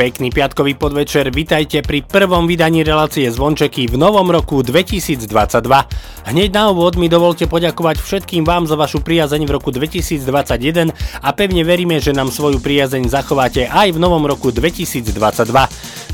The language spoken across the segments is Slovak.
Pekný piatkový podvečer, vitajte pri prvom vydaní relácie Zvončeky v novom roku 2022. Hneď na úvod mi dovolte poďakovať všetkým vám za vašu priazeň v roku 2021 a pevne veríme, že nám svoju priazeň zachováte aj v novom roku 2022.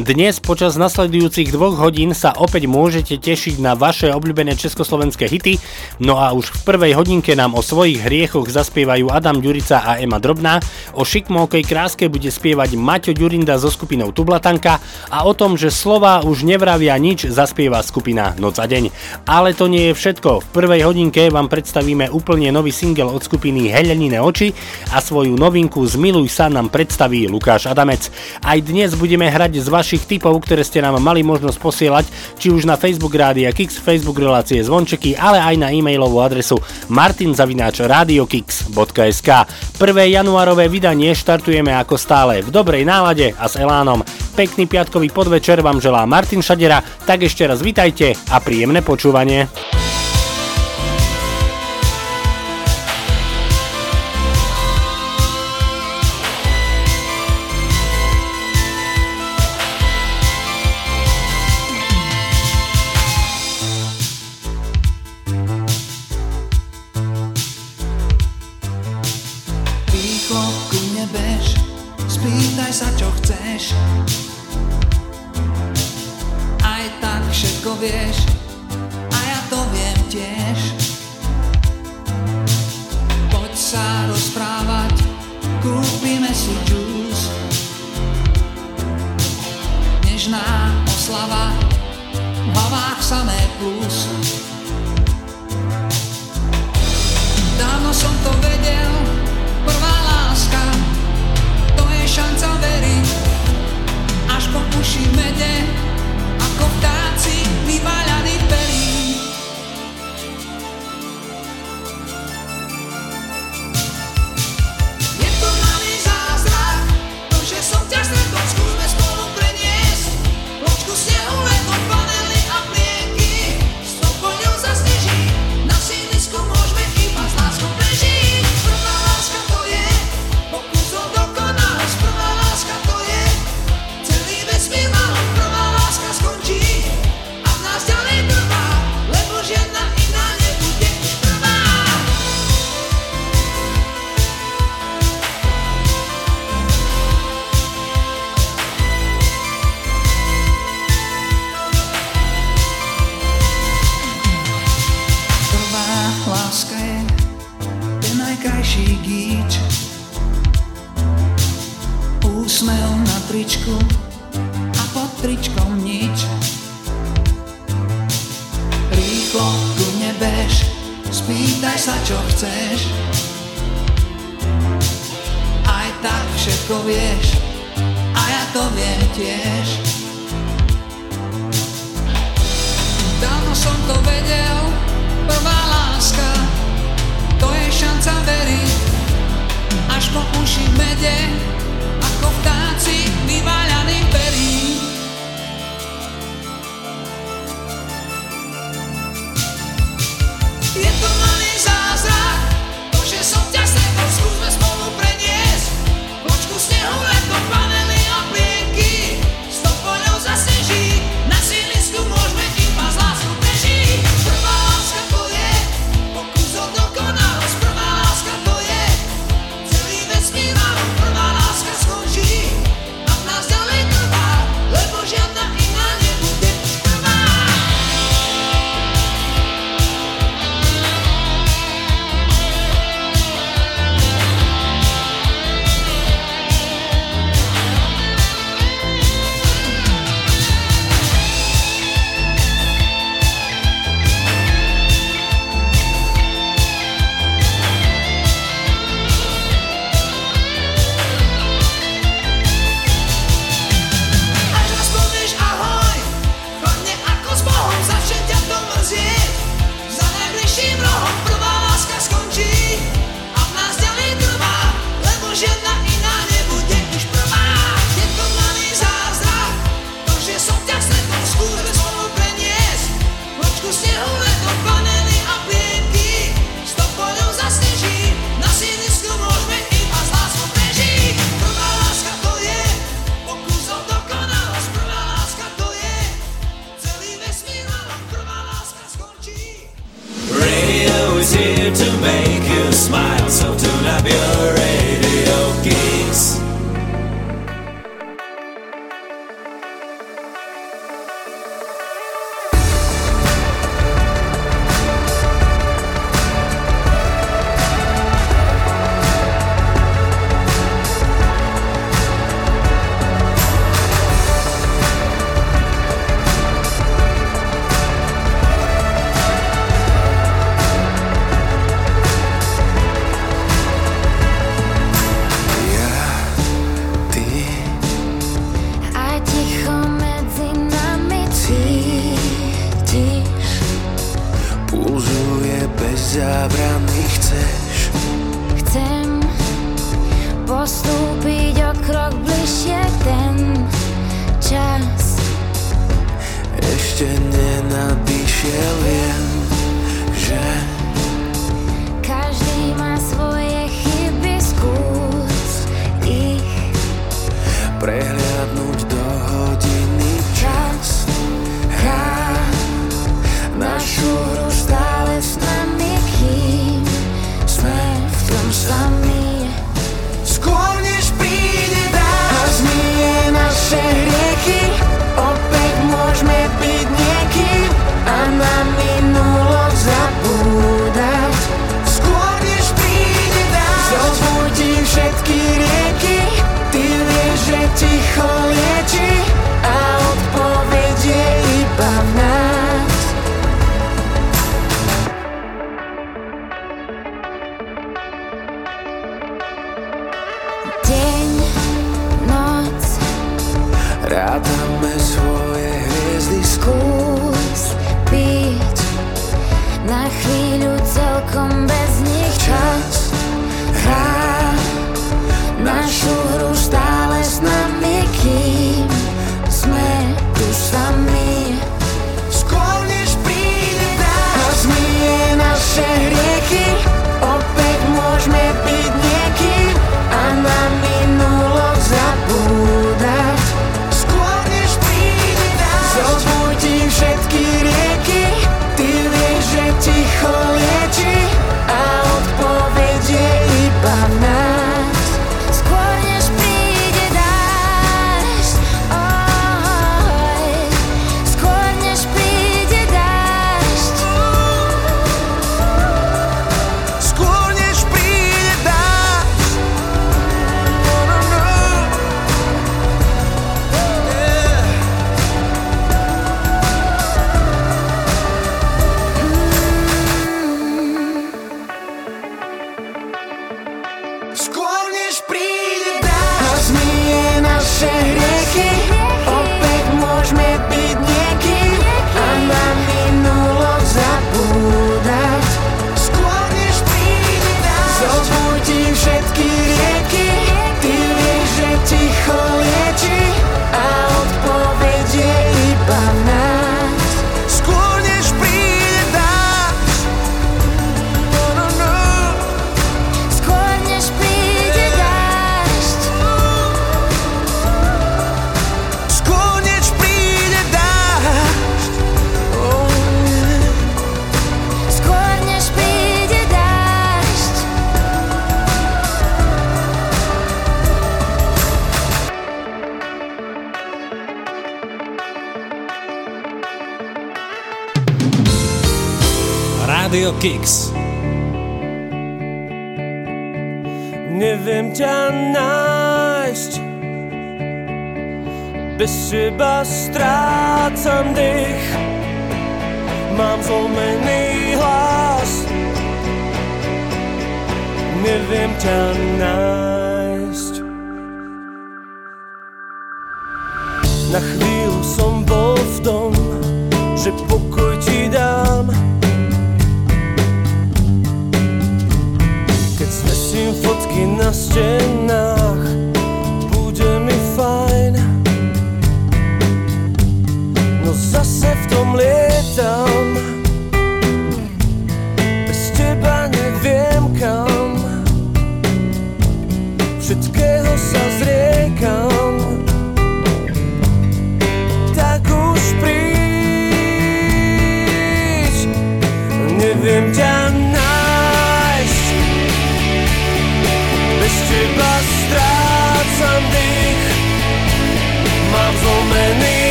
Dnes počas nasledujúcich dvoch hodín sa opäť môžete tešiť na vaše obľúbené československé hity, no a už v prvej hodinke nám o svojich hriechoch zaspievajú Adam Ďurica a Ema Drobná, o šikmokej kráske bude spievať Maťo Ďurinda zo skupinou Tublatanka a o tom, že slova už nevravia nič, zaspieva skupina Noc a deň. Ale to nie je všetko. V prvej hodinke vám predstavíme úplne nový single od skupiny Helenine oči a svoju novinku Zmiluj sa nám predstaví Lukáš Adamec. Aj dnes budeme hrať z vašich tipov, ktoré ste nám mali možnosť posielať, či už na Facebook Rádia Kix, Facebook relácie Zvončeky, ale aj na e-mailovú adresu martinzavináčradiokix.sk 1. januárové vydanie štartujeme ako stále v dobrej nálade a s elánom. Pekný piatkový podvečer vám želá Martin Šadera, tak ešte raz vitajte a príjemné počúvanie. Viem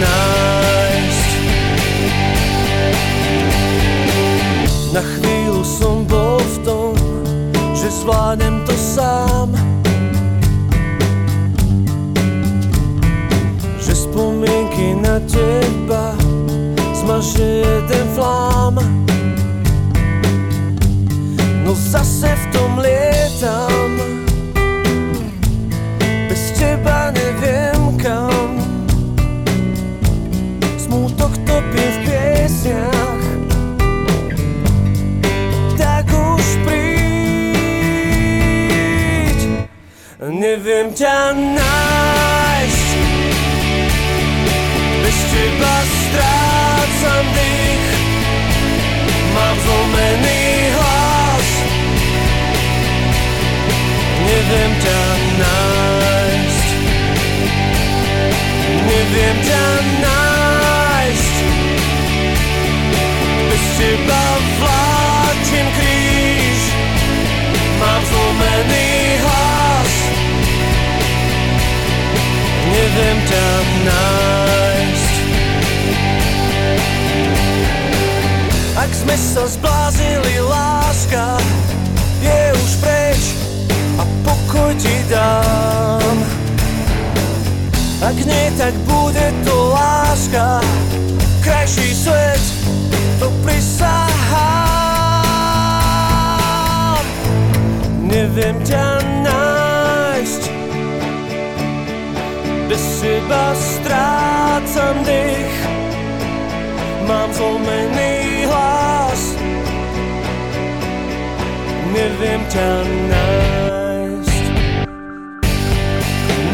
nice. Na chvíľu som bol v tom, to sám Že spomienky na teba zmaže jeden flám No zase v tom liek Nájsť. Bez teba strácam dých. Mám zlomený hlas. Neviem ťa nájsť. Neviem ťa nájsť. Bez teba Ťa nájsť Ak sme sa zbláznili, láska je už preč a pokoj ti dám. Ak nie, tak bude to láska, krajší svet, to prisahám. Neviem ťa nájsť, bez seba strácam dých. Mám zlomený hlas Neviem ťa nájsť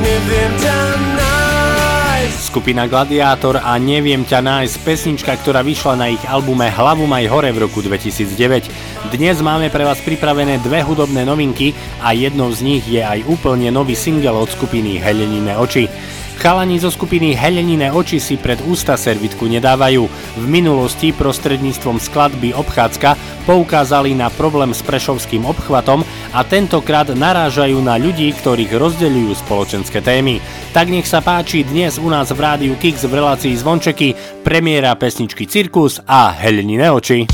Neviem ťa nájsť Skupina Gladiátor a Neviem ťa nájsť pesnička, ktorá vyšla na ich albume Hlavu maj hore v roku 2009. Dnes máme pre vás pripravené dve hudobné novinky a jednou z nich je aj úplne nový single od skupiny Helenine oči. Chalani zo skupiny Helenine oči si pred ústa servitku nedávajú. V minulosti prostredníctvom skladby Obchádzka poukázali na problém s prešovským obchvatom a tentokrát narážajú na ľudí, ktorých rozdeľujú spoločenské témy. Tak nech sa páči dnes u nás v rádiu Kix v relácii Zvončeky premiéra pesničky Cirkus a Helenine oči.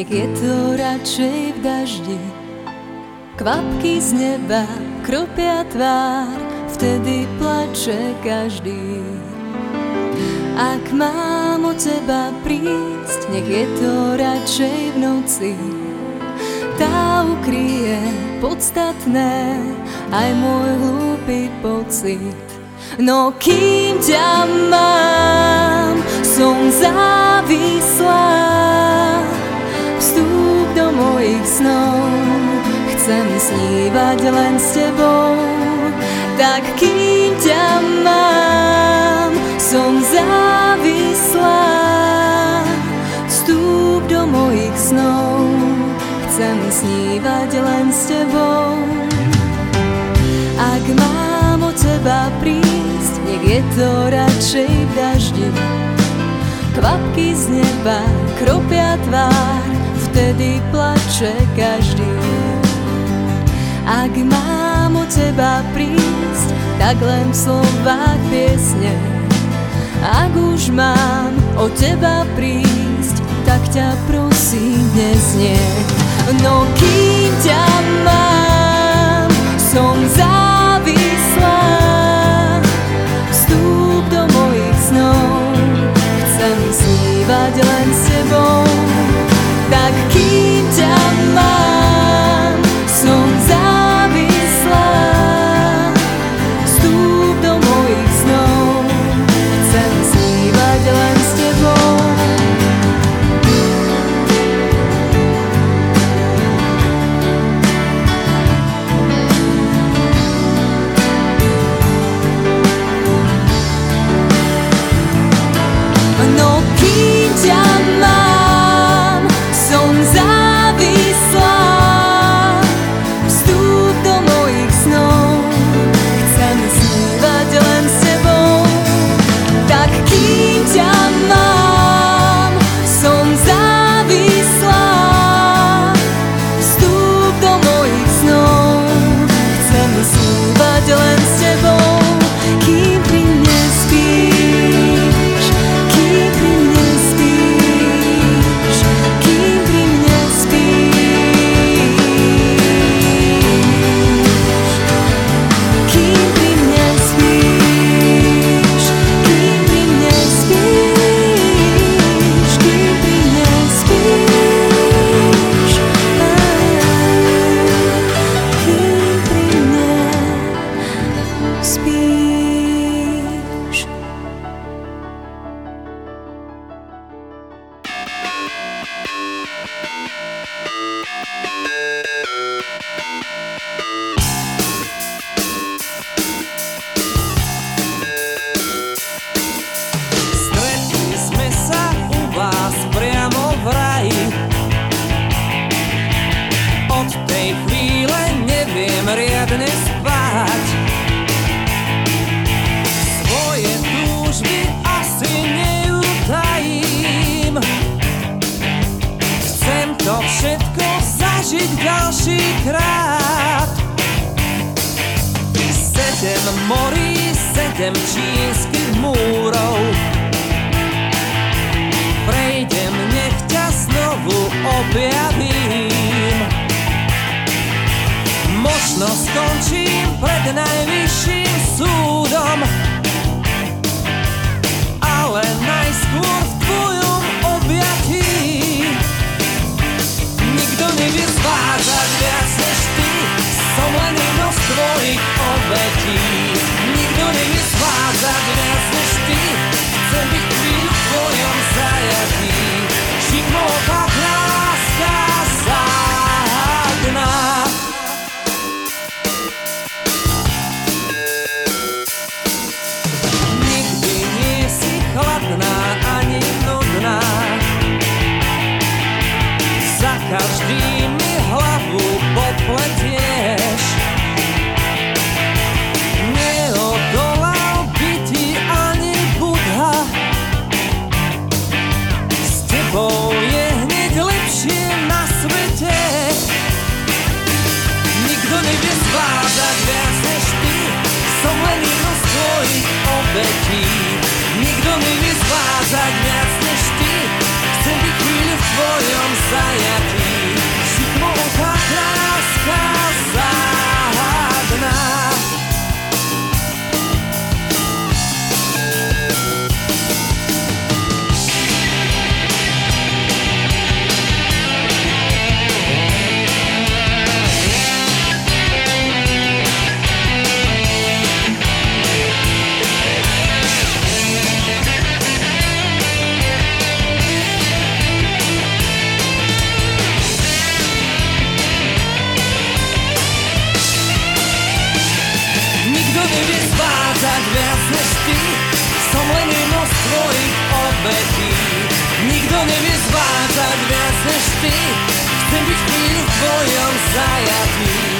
Nech je to radšej v daždi. Kvapky z neba kropia tvár, vtedy plače každý. Ak mám od teba prísť, nech je to radšej v noci. Tá ukryje podstatné, aj môj hlúpy pocit. No kým ťa mám, som závislá. Mojich snov, chcem snívať len s tebou. Tak kým ťa mám, som závislá. Vstúp do mojich snov, chcem snívať len s tebou. Ak mám od teba prísť, nech je to radšej v daždi. Kvapky z neba kropia tvár, vtedy plače každý. Ak mám od teba prísť, tak len v slovách piesne. Ak už mám od teba prísť, tak ťa prosím dnes nie. No kým ťa mám, som závislá. Vstúp do mojich snov, chcem snívať len s tebou. Tak kým ťa mám, Загнять снежки, стрелки в твоем заяке Nikto nevie zvádzať viac než ty Chcem byť chvíľu v tvojom zajatí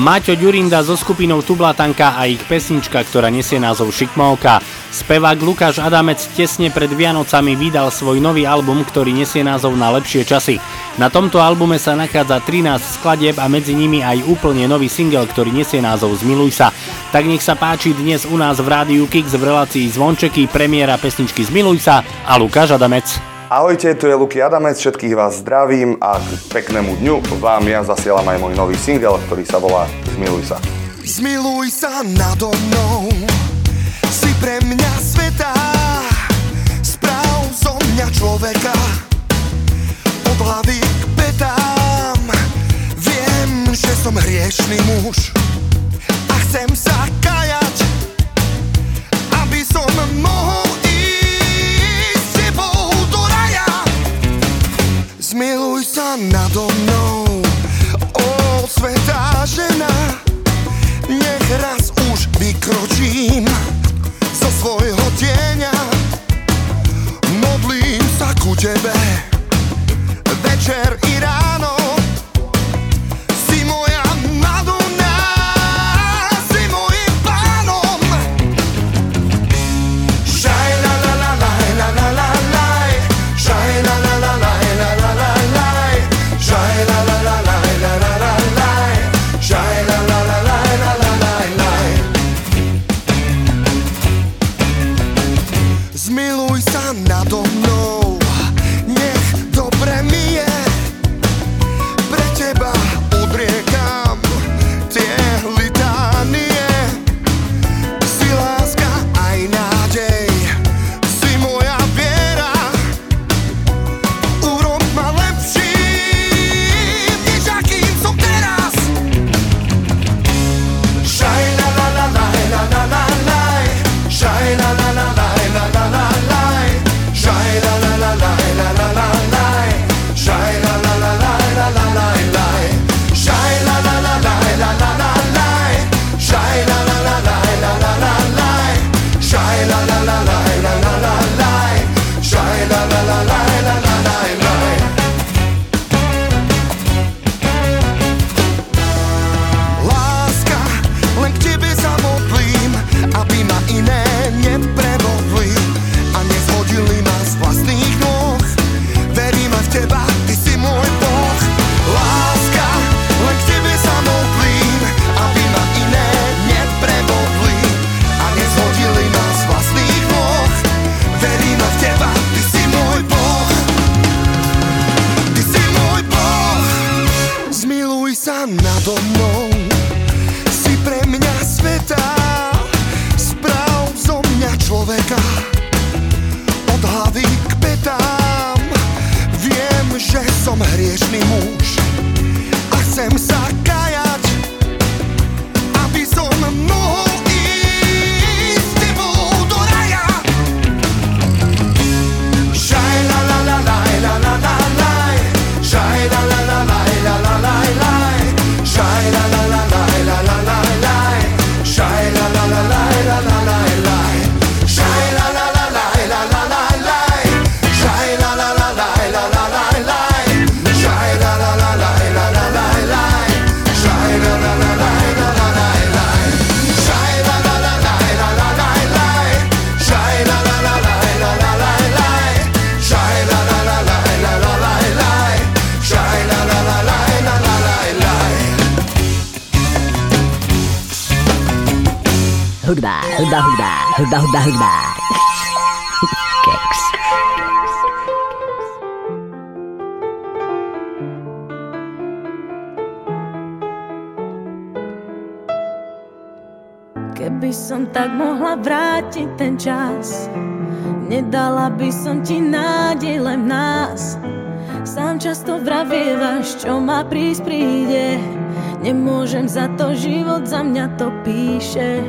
Maťo Ďurinda so skupinou Tublatanka a ich pesnička, ktorá nesie názov Šikmovka. Spevák Lukáš Adamec tesne pred Vianocami vydal svoj nový album, ktorý nesie názov Na lepšie časy. Na tomto albume sa nachádza 13 skladieb a medzi nimi aj úplne nový single, ktorý nesie názov Zmiluj sa tak nech sa páči dnes u nás v Rádiu Kix v relácii Zvončeky, premiéra pesničky Zmiluj sa a Lukáš Adamec. Ahojte, tu je Luky Adamec, všetkých vás zdravím a k peknému dňu vám ja zasielam aj môj nový singel, ktorý sa volá Zmiluj sa. Zmiluj sa nado mnou, si pre mňa sveta, správ zo mňa človeka, od hlavy k petám, viem, že som hriešný muž chcem sa kajať, aby som mohol ísť s tebou do raja. Zmiluj sa nado mnou, o svetá žena, nech raz už vykročím zo svojho tieňa. Modlím sa ku tebe, večer to píše.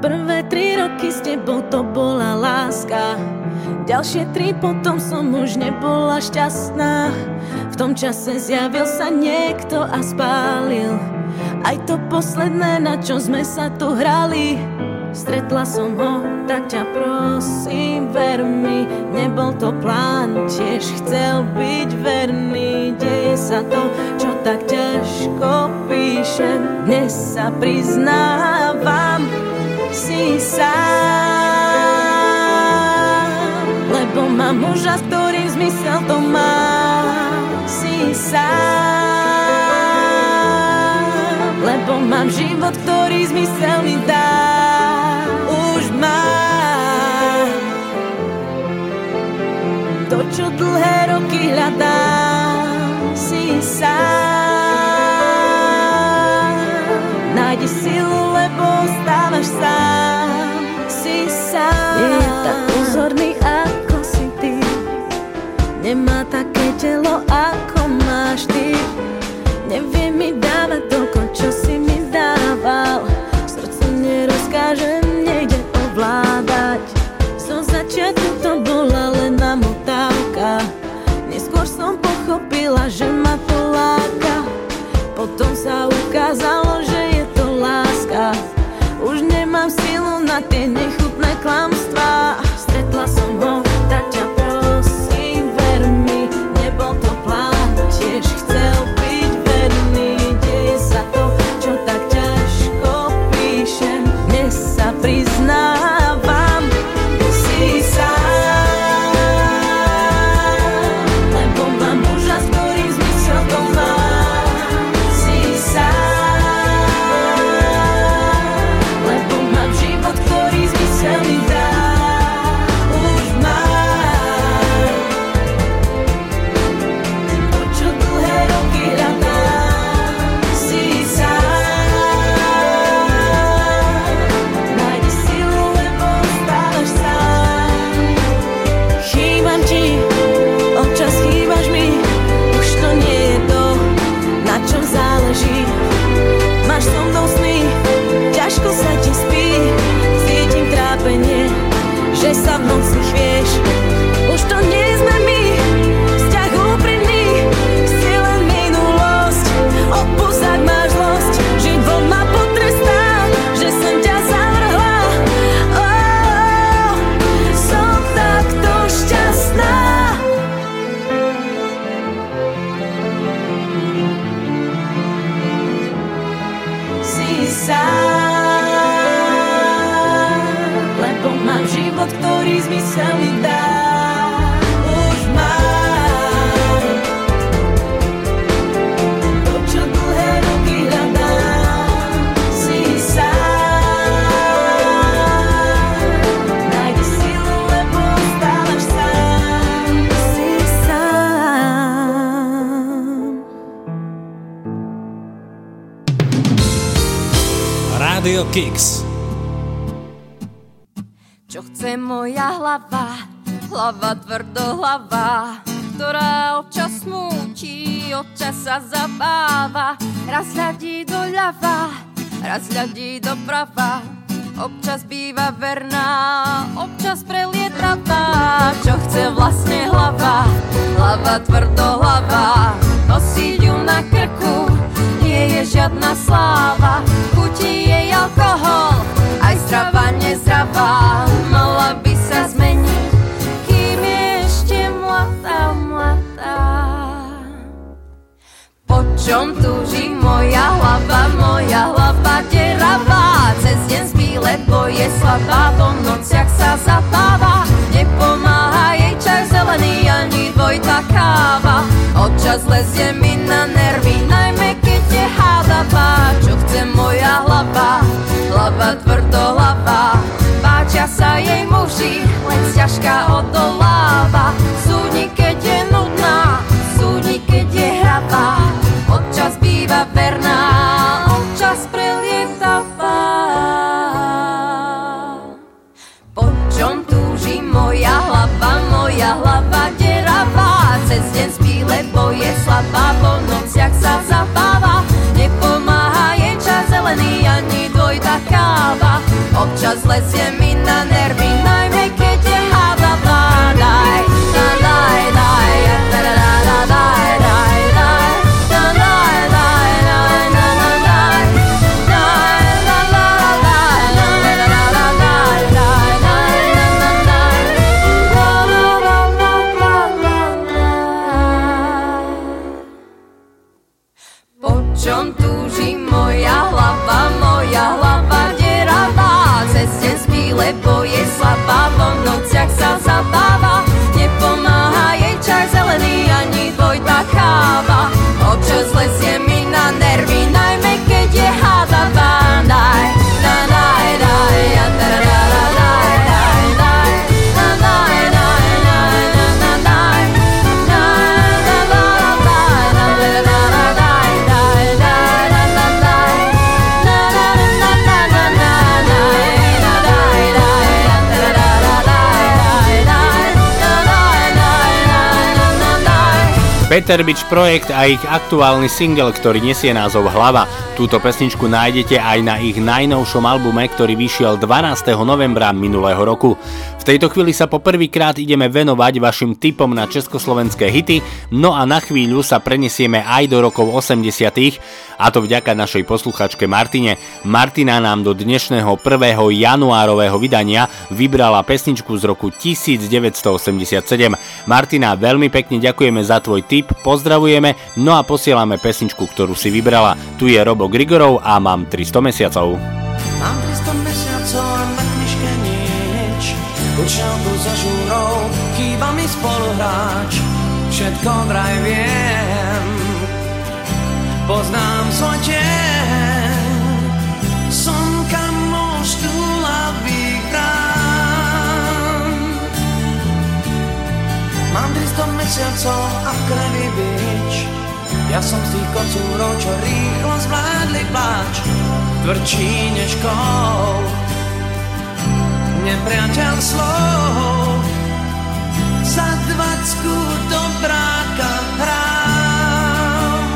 Prvé tri roky s tebou to bola láska. Ďalšie tri potom som už nebola šťastná. V tom čase zjavil sa niekto a spálil. Aj to posledné, na čo sme sa tu hrali. Stretla som ho, tak ťa prosím, ver mi. Nebol to plán, tiež chcel byť verný. Deje sa to, dnes sa priznávam, si sám. Lebo mám muža, s ktorým zmysel to má, si sám. Lebo mám život, ktorý zmysel mi dá, už má. To, čo dlhé roky hľadám, si sám. až sám, si sám. Nie je tak pozorný a nothing weeks. Peter Bič projekt a ich aktuálny single, ktorý nesie názov Hlava. Túto pesničku nájdete aj na ich najnovšom albume, ktorý vyšiel 12. novembra minulého roku. V tejto chvíli sa po prvýkrát ideme venovať vašim tipom na československé hity, no a na chvíľu sa prenesieme aj do rokov 80 a to vďaka našej posluchačke Martine. Martina nám do dnešného 1. januárového vydania vybrala pesničku z roku 1987. Martina, veľmi pekne ďakujeme za tvoj tip, pozdravujeme, no a posielame pesničku, ktorú si vybrala. Tu je Robo Grigorov a mám 300 mesiacov. Tu za žúrou, chýba mi spoluhráč Všetko vraj viem. Poznám svoj deň Som kamoš túlavých brán Mám 300 mesiacov a v krvi bič Ja som z tých kocúrov, čo rýchlo zvládli pláč Tvrdší než kol Nepriateľ slov. Za dvacku do bráka hrám.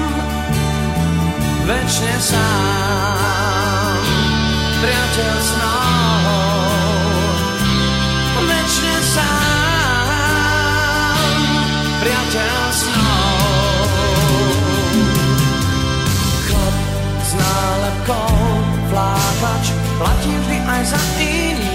Večne sám. Priateľ snov. Večne sám. Priateľ snov. Chlap s nálepkou Flákač Platí vždy aj za iných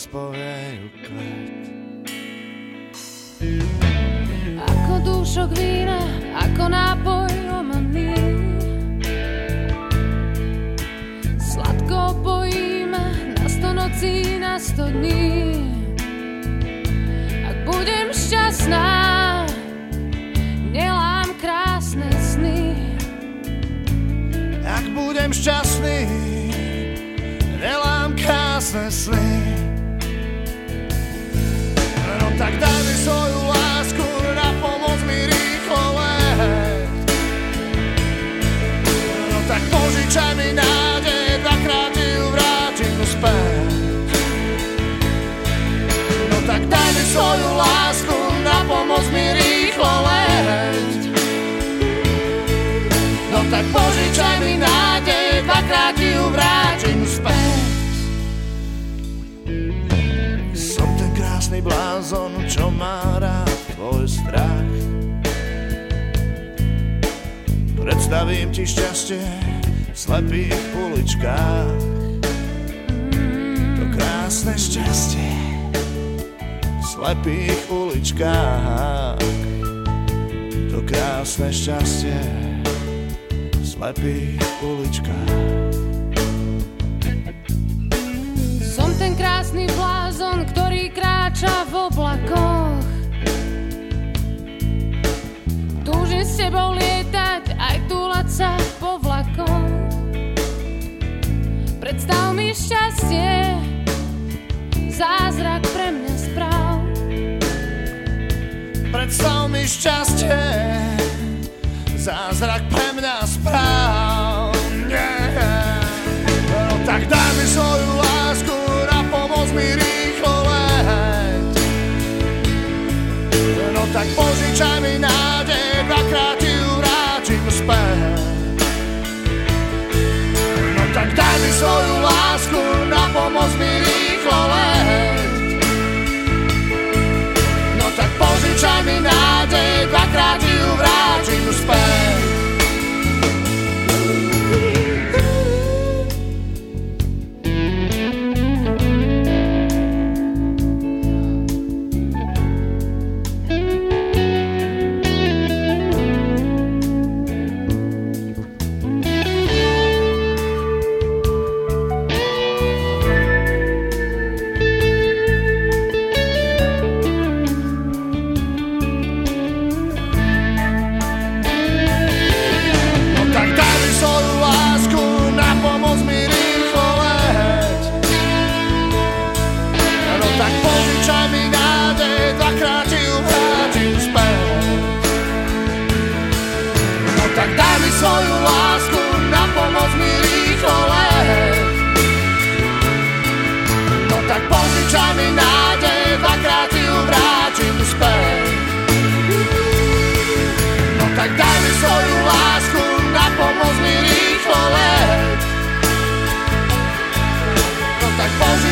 rozpovejú kvet. Ako dúšok vína, ako nápoj omaný. Sladko pojíme na sto nocí, na sto dní. Ak budem šťastná, nelám krásne sny. Ak budem šťastný, Nelám krásne sny tak daj mi pomoc mi rýchlo. No tak požičaj mi nádej, dvakrát ju vrátim späť. No tak daj má rád tvoj strach. Predstavím ti šťastie v slepých uličkách. To krásne šťastie v slepých uličkách. To krásne šťastie v slepých uličkách. ten krásny blázon, ktorý kráča v oblakoch. Túžim s tebou lietať, aj túlať sa po vlakom. Predstav mi šťastie, zázrak pre mňa správ. Predstav mi šťastie, zázrak pre mňa správ. Yeah. No tak daj mi svoju tak požičaj mi nádej, dvakrát ti ju vrátim späť. No tak daj mi svoju lásku, na pomoc mi rýchlo len.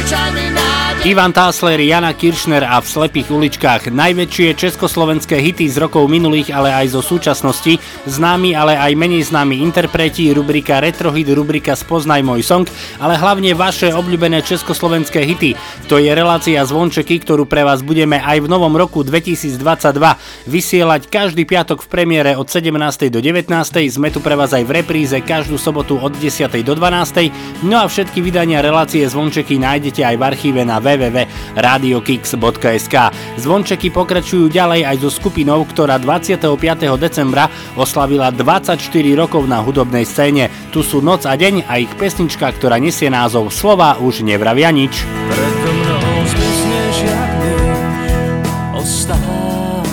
chiming Ivan Tásler, Jana Kiršner a v slepých uličkách najväčšie československé hity z rokov minulých, ale aj zo súčasnosti, známi, ale aj menej známi interpreti, rubrika Retrohit, rubrika Spoznaj môj song, ale hlavne vaše obľúbené československé hity. To je relácia Zvončeky, ktorú pre vás budeme aj v novom roku 2022 vysielať každý piatok v premiére od 17. do 19. Sme tu pre vás aj v repríze každú sobotu od 10. do 12. No a všetky vydania relácie Zvončeky nájdete aj v archíve na www.radiokix.sk. Zvončeky pokračujú ďalej aj so skupinou, ktorá 25. decembra oslavila 24 rokov na hudobnej scéne. Tu sú Noc a deň a ich pesnička, ktorá nesie názov Slova už nevravia nič. Ostáva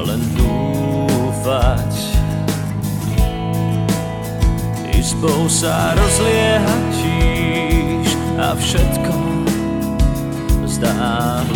len dúfať. Sa rozlieha a všetko the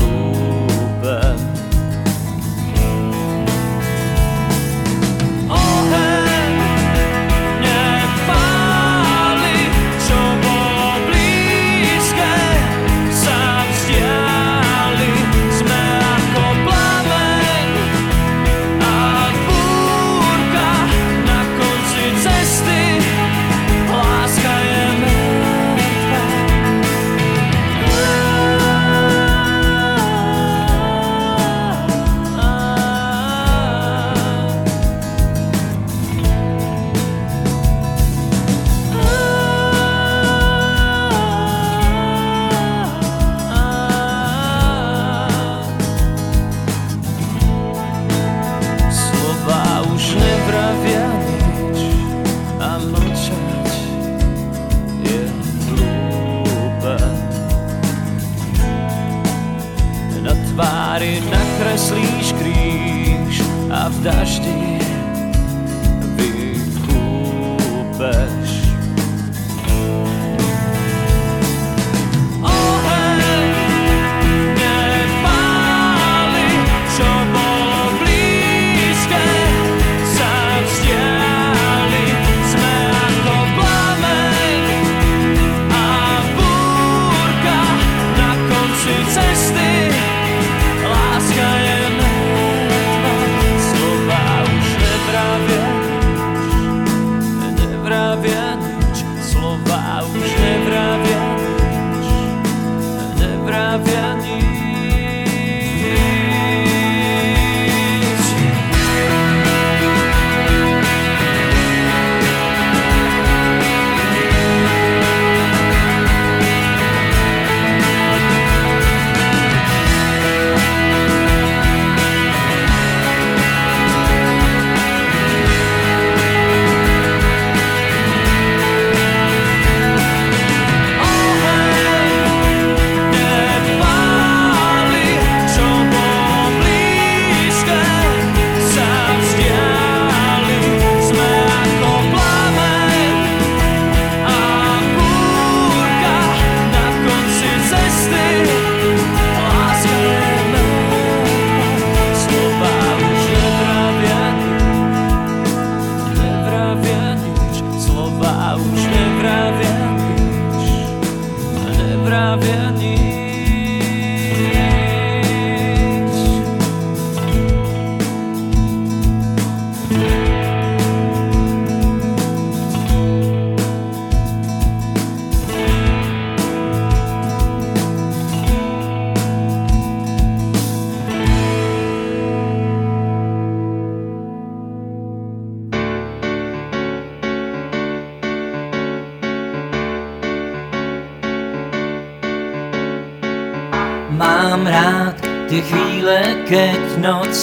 a v daždi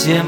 noc je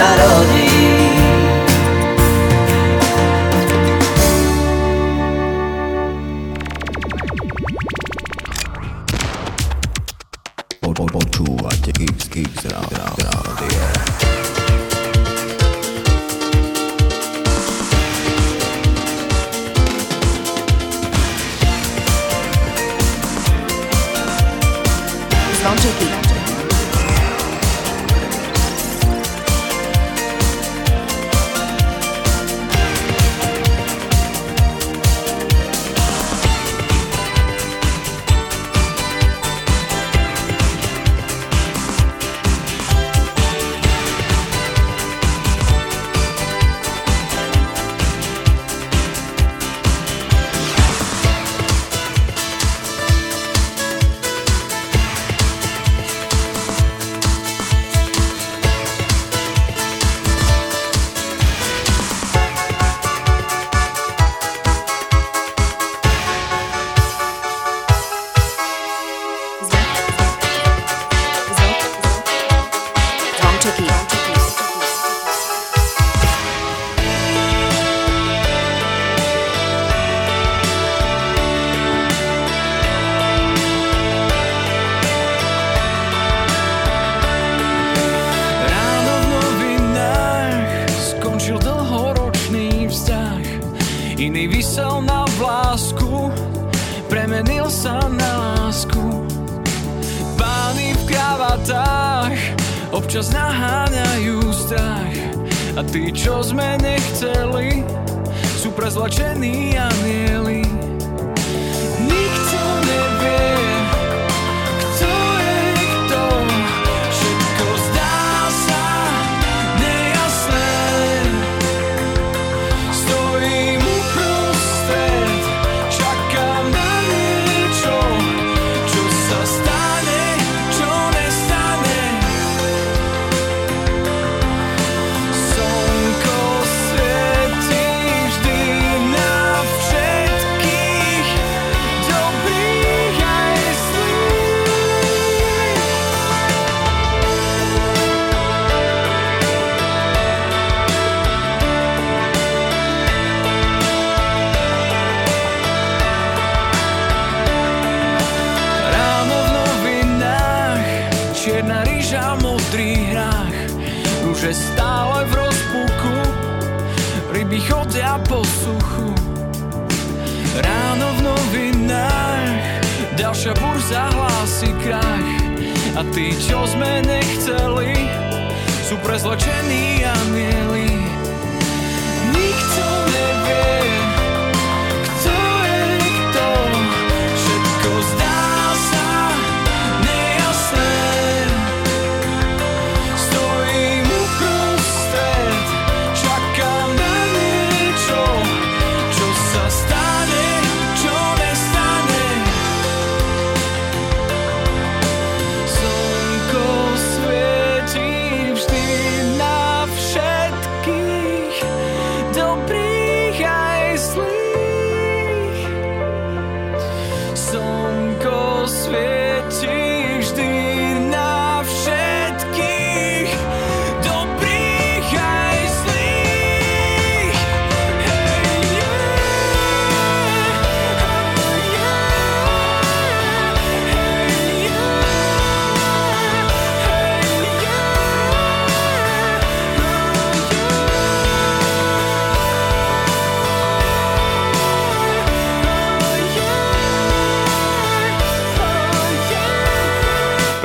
Deň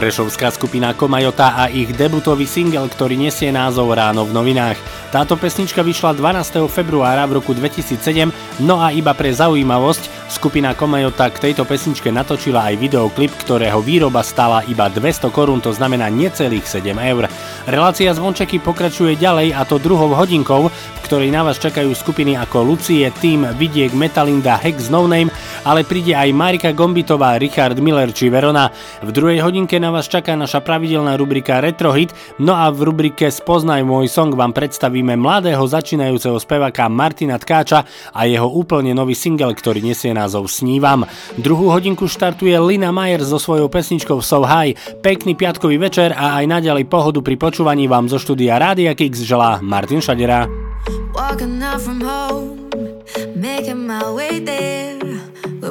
Prešovská skupina Komajota a ich debutový single, ktorý nesie názov Ráno v novinách. Táto pesnička vyšla 12. februára v roku 2007, no a iba pre zaujímavosť, skupina Komajota k tejto pesničke natočila aj videoklip, ktorého výroba stála iba 200 korún, to znamená necelých 7 eur. Relácia zvončeky pokračuje ďalej a to druhou hodinkou, v ktorej na vás čakajú skupiny ako Lucie, Team, Vidiek, Metalinda, Hex, No Name, ale príde aj Marika Gombitová, Richard Miller či Verona. V druhej hodinke na vás čaká naša pravidelná rubrika Retrohit, no a v rubrike Spoznaj môj song vám predstavíme mladého začínajúceho speváka Martina Tkáča a jeho úplne nový single, ktorý nesie názov Snívam. Druhú hodinku štartuje Lina Mayer so svojou pesničkou So High. Pekný piatkový večer a aj naďalej pohodu pri počúvaní vám zo štúdia Rádia Kix želá Martin Šadera. Walking out from home, making my way there,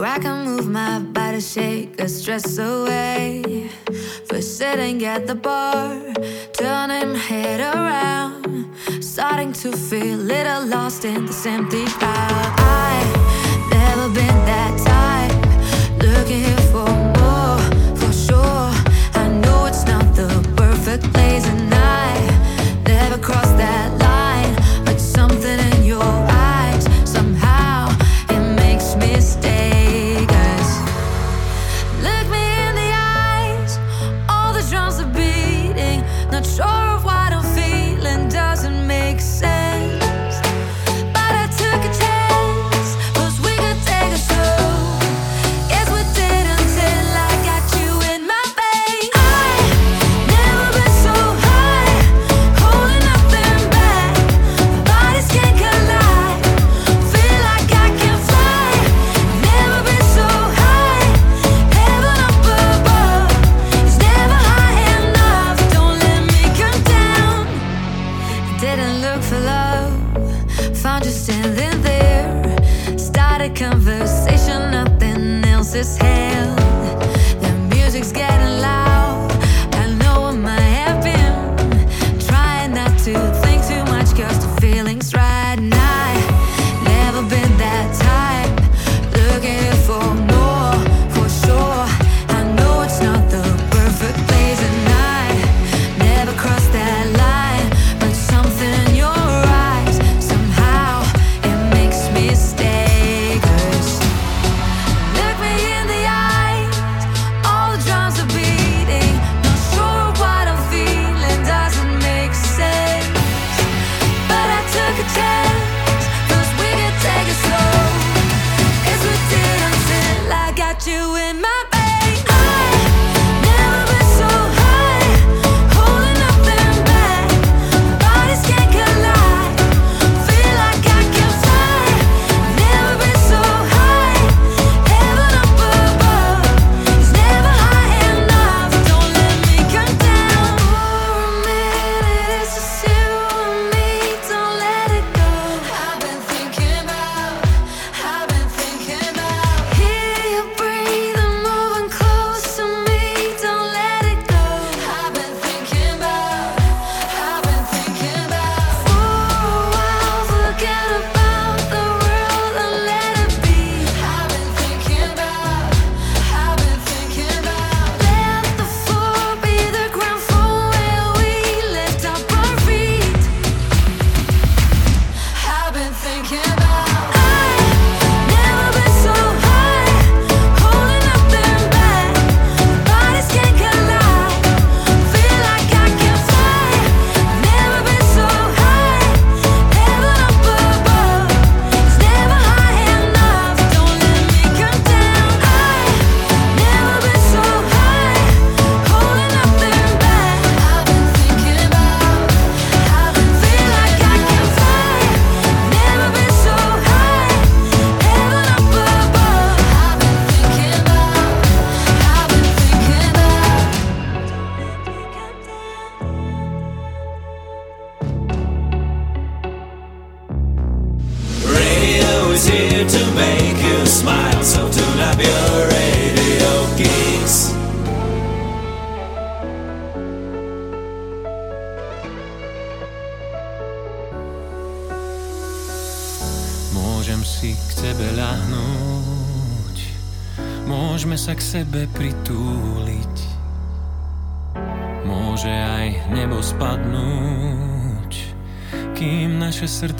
where I can move my body, shake the stress away. First sitting at the bar, turning my head around, starting to feel a little lost in this empty crowd. I've never been that type, looking for more, for sure. I know it's not the perfect place, and I never crossed that line.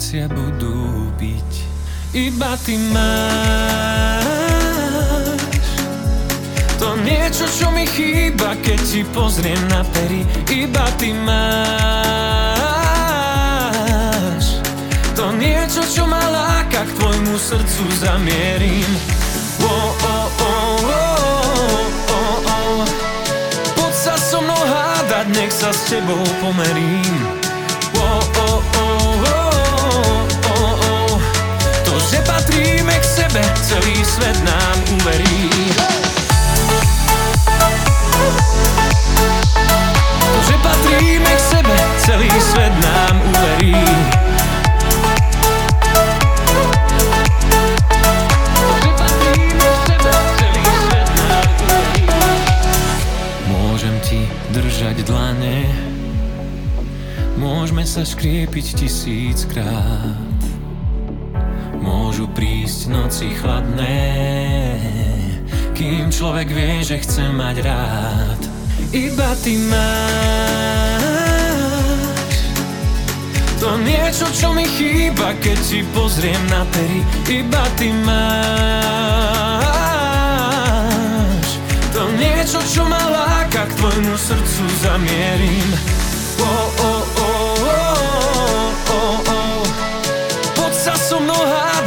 Srdcia budú byť. Iba ty máš to niečo, čo mi chýba, keď ti pozriem na pery. Iba ty máš to niečo, čo ma láka, k tvojmu srdcu zamierim. Oh, oh, oh, oh, oh, oh. Poď sa so mnou hádať, nech sa s tebou pomerím. Sebe, celý svet nám uverí. To, že patríme k sebe, celý svet nám uverí. Môžem ti držať dlane Môžeme sa škriepiť tisíckrát prísť noci chladné Kým človek vie, že chce mať rád. Iba ty máš To niečo, čo mi chýba, keď ti pozriem na pery. Iba ty máš To niečo, čo ma láka, k tvojmu srdcu zamierim. Oh,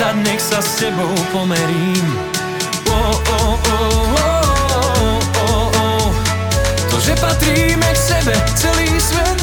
hádať, nech sa s tebou pomerím oh, oh, oh, oh, oh, oh, oh. To, že patríme k sebe, celý svet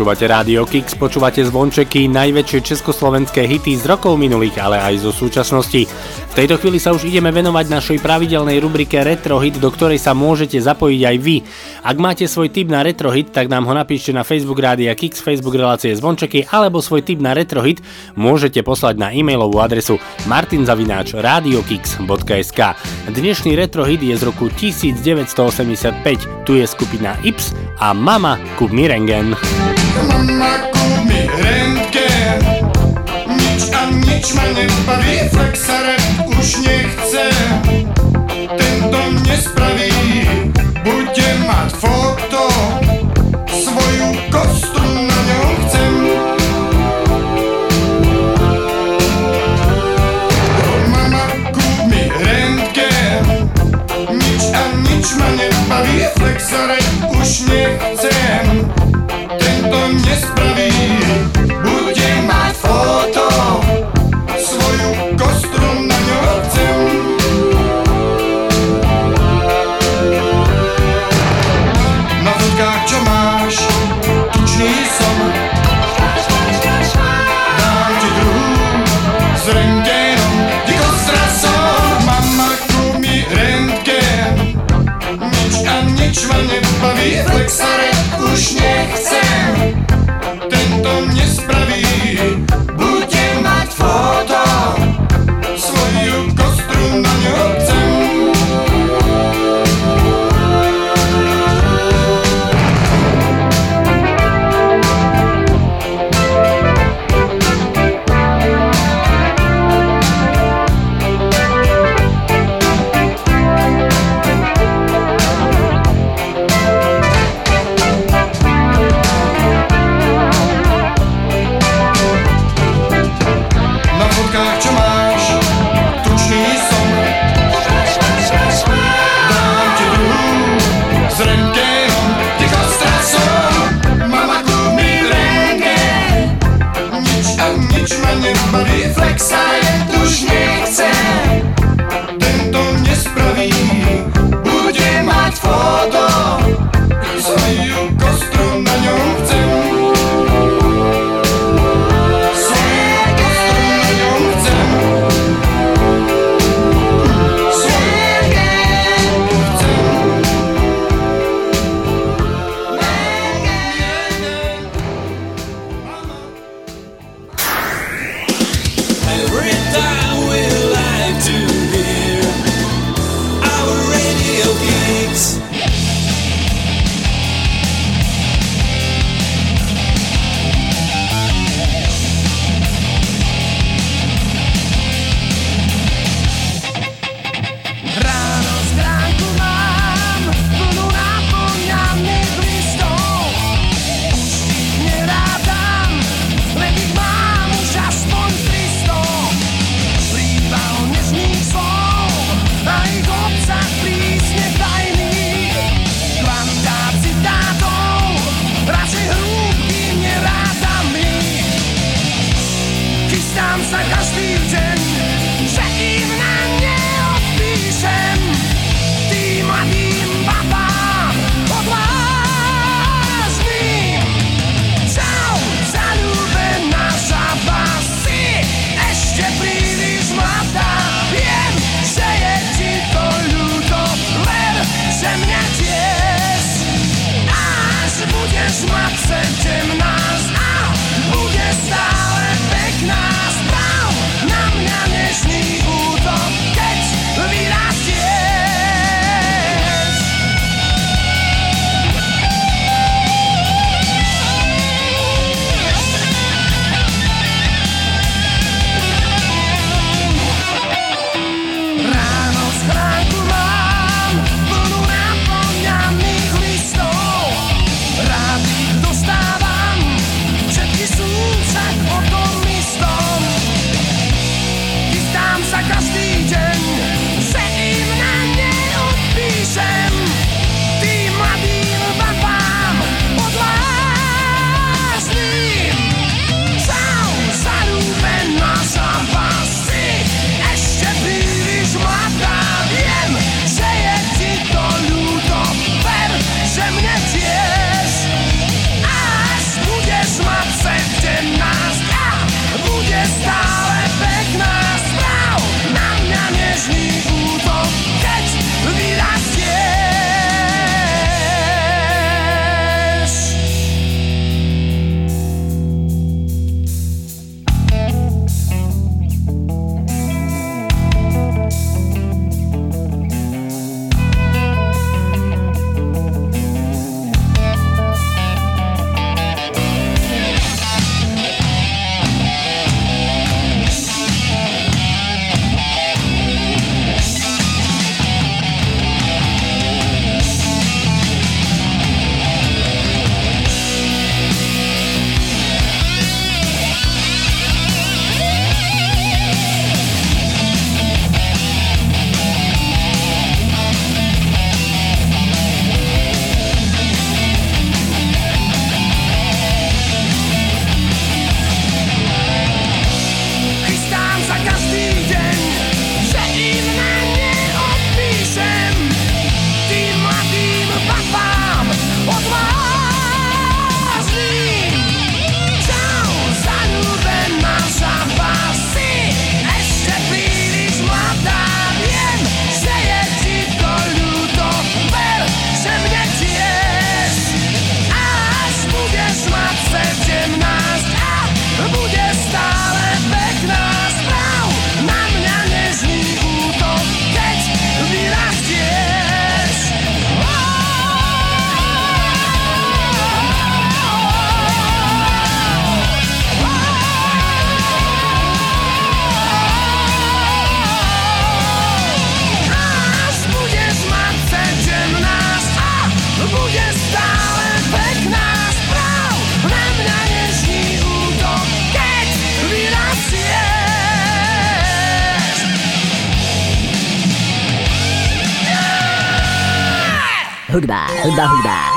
Počúvate Rádio Kix, počúvate zvončeky, najväčšie československé hity z rokov minulých, ale aj zo súčasnosti. V tejto chvíli sa už ideme venovať našej pravidelnej rubrike Retro Hit, do ktorej sa môžete zapojiť aj vy. Ak máte svoj tip na Retro Hit, tak nám ho napíšte na Facebook Rádia Kix, Facebook relácie zvončeky, alebo svoj tip na Retro Hit môžete poslať na e-mailovú adresu martinzavináč.radiokix.sk Dnešný Retro Hit je z roku 1985, tu je skupina Ips a Mama kúp mi rengen. Mama, Nebaví Flexaret už nechce. Tento nespraví Bude mať foto Svoju kostru na ňom chcem. Mama, kúp mi rentgen Nič a nič ma nebaví Flexaret už nechcem. Tento nespraví ma nebaví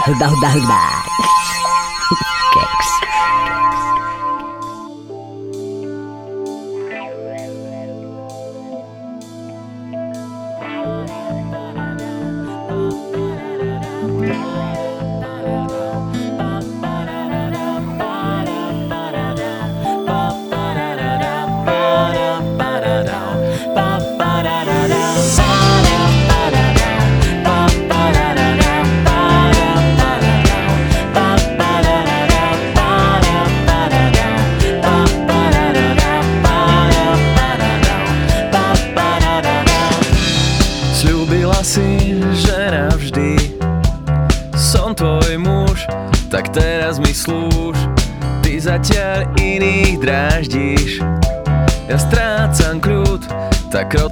đau đau đau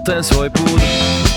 ten svoj púd.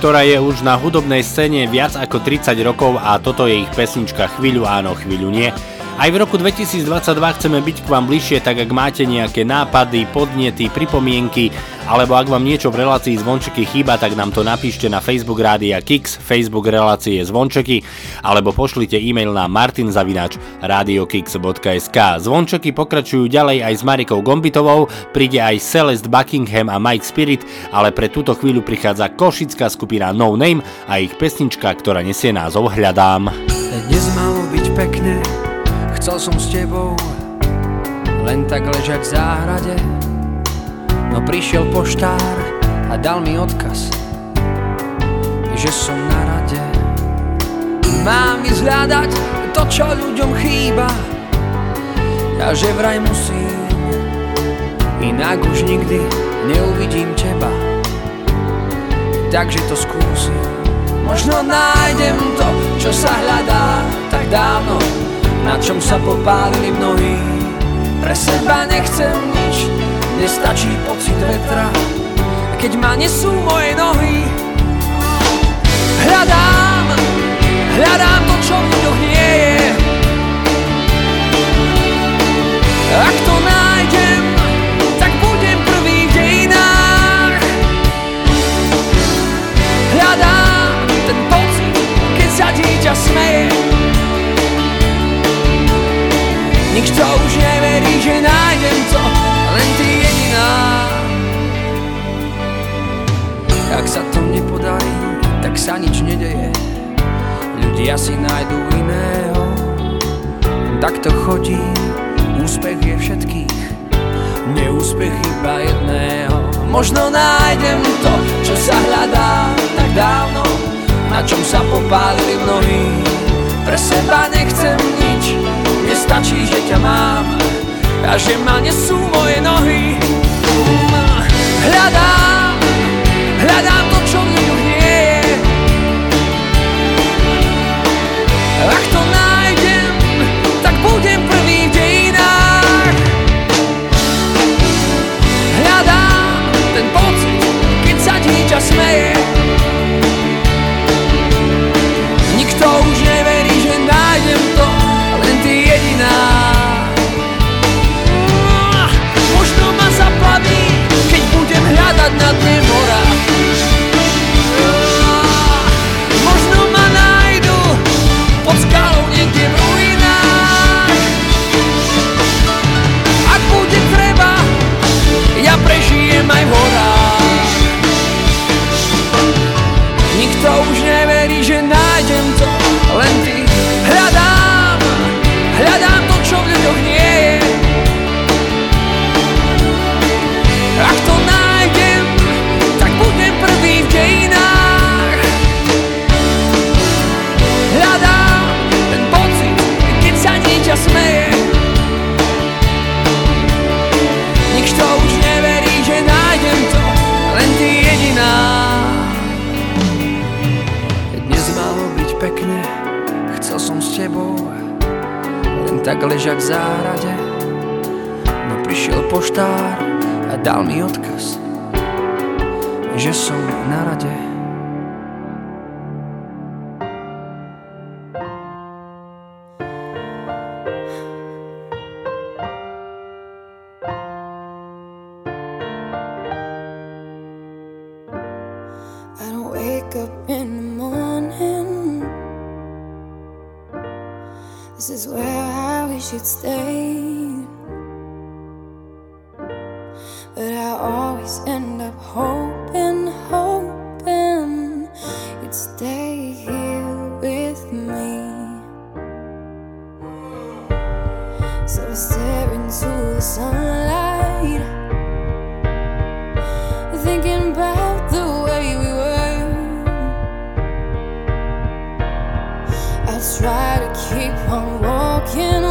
Ktorá je už na hudobnej scéne viac ako 30 rokov a toto je ich pesnička Chvíľu áno, chvíľu nie. Aj v roku 2022 chceme byť k vám bližšie, tak ak máte nejaké nápady, podnety, pripomienky, alebo ak vám niečo v relácii Zvončeky chýba, tak nám to napíšte na Facebook Rádia Kix, Facebook relácie Zvončeky, alebo pošlite e-mail na martinzavinač.radiokix.sk. Zvončeky pokračujú ďalej aj s Marikou Gombitovou, príde aj Celeste Buckingham a Mike Spirit, ale pre túto chvíľu prichádza košická skupina No Name a ich pesnička, ktorá nesie názov Hľadám. Dnes malo byť pekne, chcel som s tebou len tak ležať v záhrade. No prišiel poštár a dal mi odkaz, že som na rade. Mám ísť hľadať to, čo ľuďom chýba a že vraj musím, inak už nikdy neuvidím teba. Takže to skúsim. Možno nájdem to, čo sa hľadá tak dávno na čom sa popálili mnohí. Pre seba nechcem nič, nestačí pocit vetra, keď ma nesú moje nohy. Hľadám, hľadám to, čo v ľuďoch nie je. Ak to nájdem, tak budem prvý v dejinách. Hľadám ten pocit, keď sa dieťa smeje. Nikto už neverí, že nájdem to, len ty jediná. Ak sa to nepodarí, tak sa nič nedeje. Ľudia si nájdú iného, tak to chodí. Úspech je všetkých, neúspech iba jedného. Možno nájdem to, čo sa hľadá tak dávno, na čom sa popálili mnohí. Pre seba nechcem nič, nestačí, že ťa mám a že ma nesú moje nohy. Hľadám, hľadám to, sa dieťa tak ležať v záhrade. No prišiel poštár a dal mi odkaz, že som na rade. So I stare into the sunlight, thinking about the way we were. I try to keep on walking,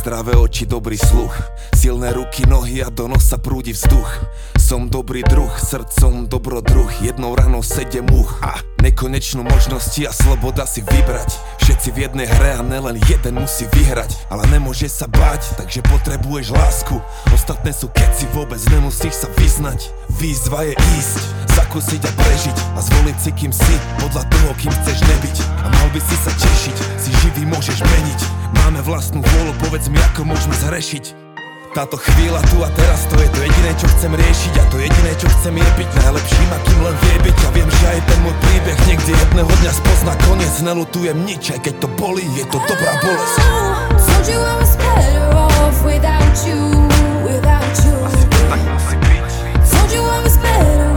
zdravé oči, dobrý sluch. Silné ruky, nohy a do nosa prúdi vzduch. Som dobrý druh, srdcom dobrodruh. Jednou ranou sedem much a nekonečnú možnosti a sloboda si vybrať. Všetci v jednej hre a nelen jeden musí vyhrať. Ale nemôže sa báť, takže potrebuješ lásku. Ostatné sú keci, vôbec nemusíš sa vyznať. Výzva je ísť, zakúsiť a prežiť A zvoliť si kým si, podľa toho kým chceš nebyť. A mal by si sa tešiť, si živý môžeš meniť. Máme vlastnú vôľu, povedz mi ako môžeme zrešiť táto chvíľa tu a teraz to je to jediné čo chcem riešiť. A to jediné čo chcem je byť najlepším akým len vie byť. A viem, že aj ten môj príbeh niekde jedného dňa spozna koniec. Nelutujem nič, aj keď to bolí, je to dobrá bolesť. Told you I was better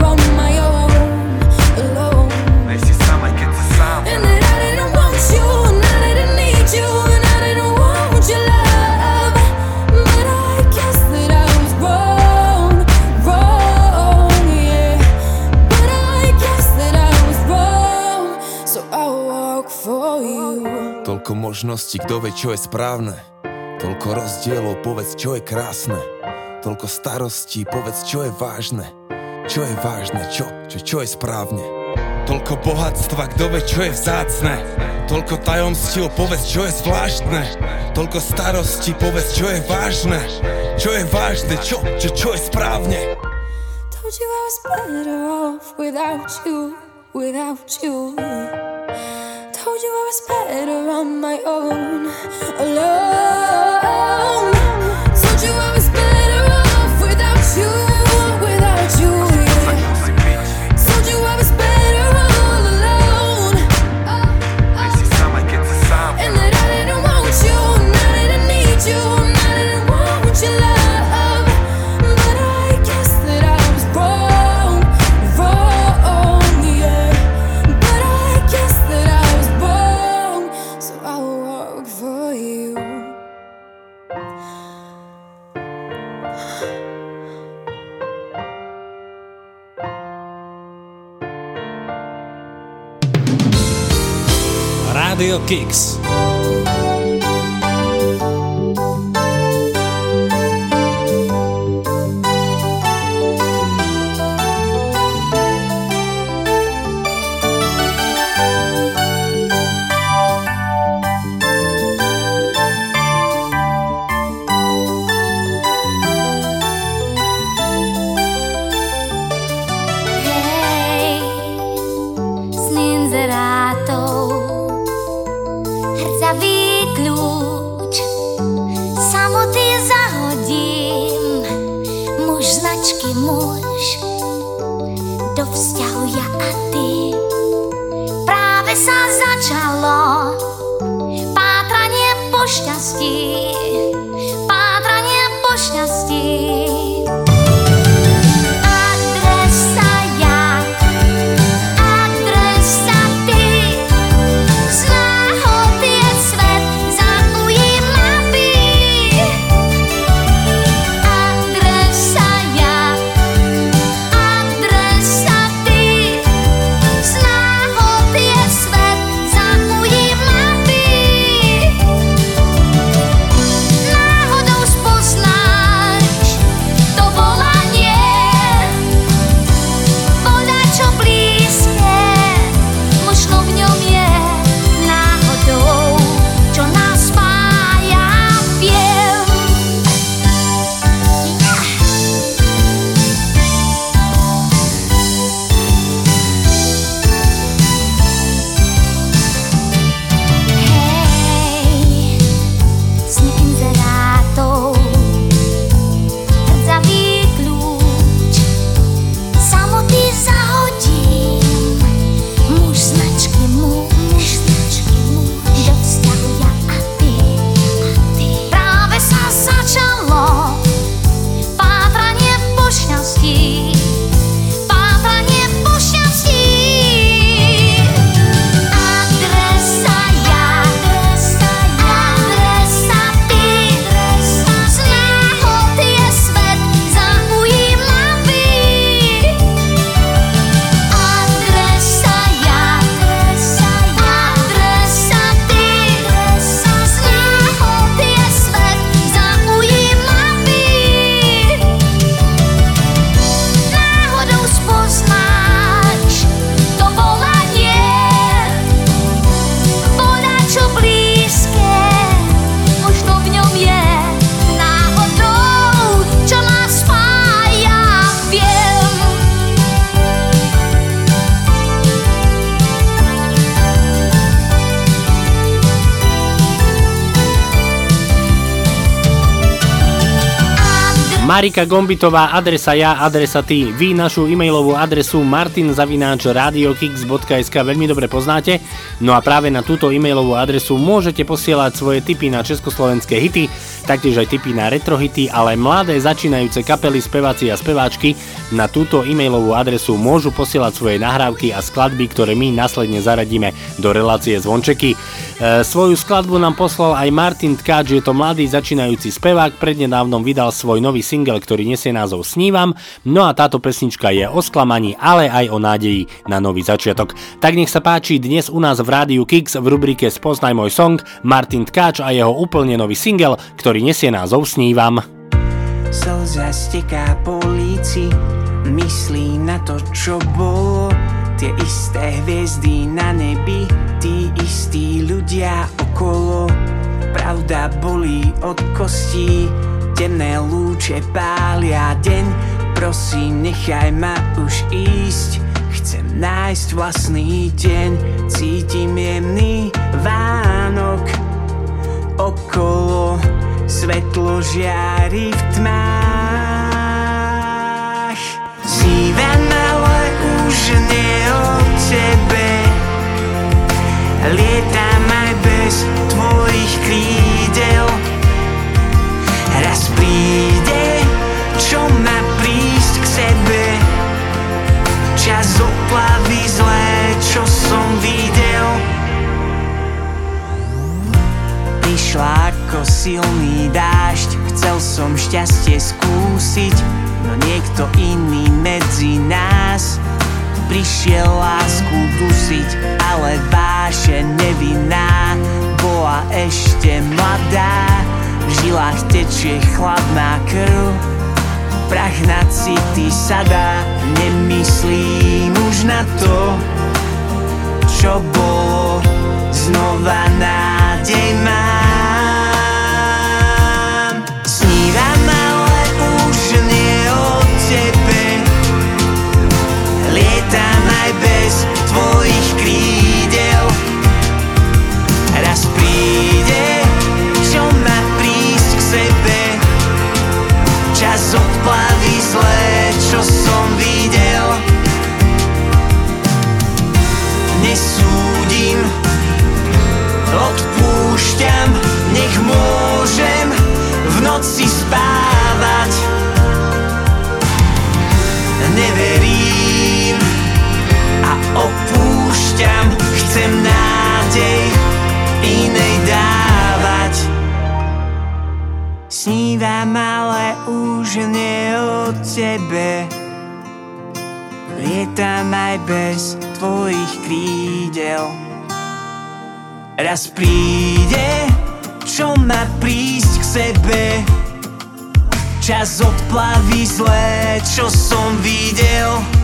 Toľko možností, kto vie, čo je správne. Toľko rozdielov, povedz, čo je krásne. Toľko starostí, povedz, čo je vážne. Čo je vážne, čo, čo, čo je správne. Toľko bohatstva, kto vie, čo je vzácne. Toľko tajomstiev, povedz, čo je zvláštne. Toľko starostí, povedz, čo je vážne. Čo je vážne, čo, čo, čo je správne. Told you I was better off without you, without you. Told you I was better on my own, alone. Told you I was better off without you, Rádio Kix. Marika Gombitová, adresa ja, adresa ty. Vy našu e-mailovú adresu martinzavináčradiokix.sk veľmi dobre poznáte. No a práve na túto e-mailovú adresu môžete posielať svoje tipy na československé hity, taktiež aj tipy na retrohity, ale mladé začínajúce kapely, speváci a speváčky na túto e-mailovú adresu môžu posielať svoje nahrávky a skladby, ktoré my následne zaradíme do relácie Zvončeky. E, svoju skladbu nám poslal aj Martin Tkáč, je to mladý začínajúci spevák, prednedávnom vydal svoj nový single, ktorý nesie názov Snívam, no a táto pesnička je o sklamaní, ale aj o nádeji na nový začiatok. Tak nech sa páči, dnes u nás v Rádiu Kix v rubrike Spoznaj môj song Martin Tkáč a jeho úplne nový single, ktorý nesie názov Snívam. Slza steká po líci, myslí na to, čo bolo. Tie isté hviezdy na nebi, tí istí ľudia okolo. Pravda bolí od kostí, temné lúče pália deň. Prosím, nechaj ma už ísť, chcem nájsť vlastný deň. Cítim jemný Vánok okolo, svetlo žiari v tmách. Nie o tebe, lietam aj bez tvojich krídel. Raz príde, čo má prísť k sebe, čas oplaví zlé, čo som videl. Prišla ako silný dážď Chcel som šťastie skúsiť No niekto iný medzi nás Prišiel lásku dusiť Ale váše nevinná Bola ešte mladá. V žilách tečie chladná krv Prach na city sadá. Nemyslím už na to Čo bolo Znova nádej mám Lietam aj bez tvojich krídel. Raz príde, čo má prísť k sebe. Čas odplaví zlé, čo som videl. Nesúdim, odpúšťam, nech môžem v noci spávať. Opúšťam, chcem nádej inej dávať. Snívam, ale už nie o tebe. Lietam aj bez tvojich krídel. Raz príde, čo má prísť k sebe Čas odplaví zlé, čo som videl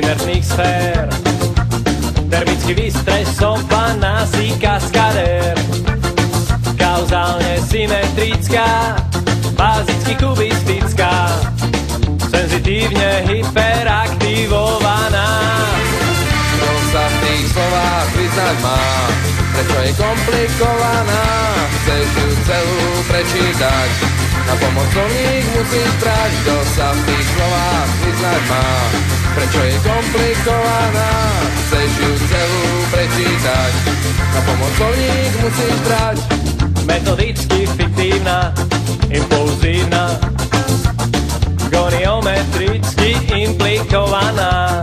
z inertných sfér. Termicky vystresovaná si kaskadér. Kauzálne symetrická, bázicky kubistická, senzitívne hyperaktivovaná. Kto sa v tých slovách vyznať má, prečo je komplikovaná, chceš ju celú prečítať. Na pomoc slovník musí brať, kto sa v tých slovách vyznať má. Prečo je komplikovaná, chceš ju celú prečítať. Na pomoc slovník musí brať. Metodicky fiktívna, impulzívna, goniometricky implikovaná.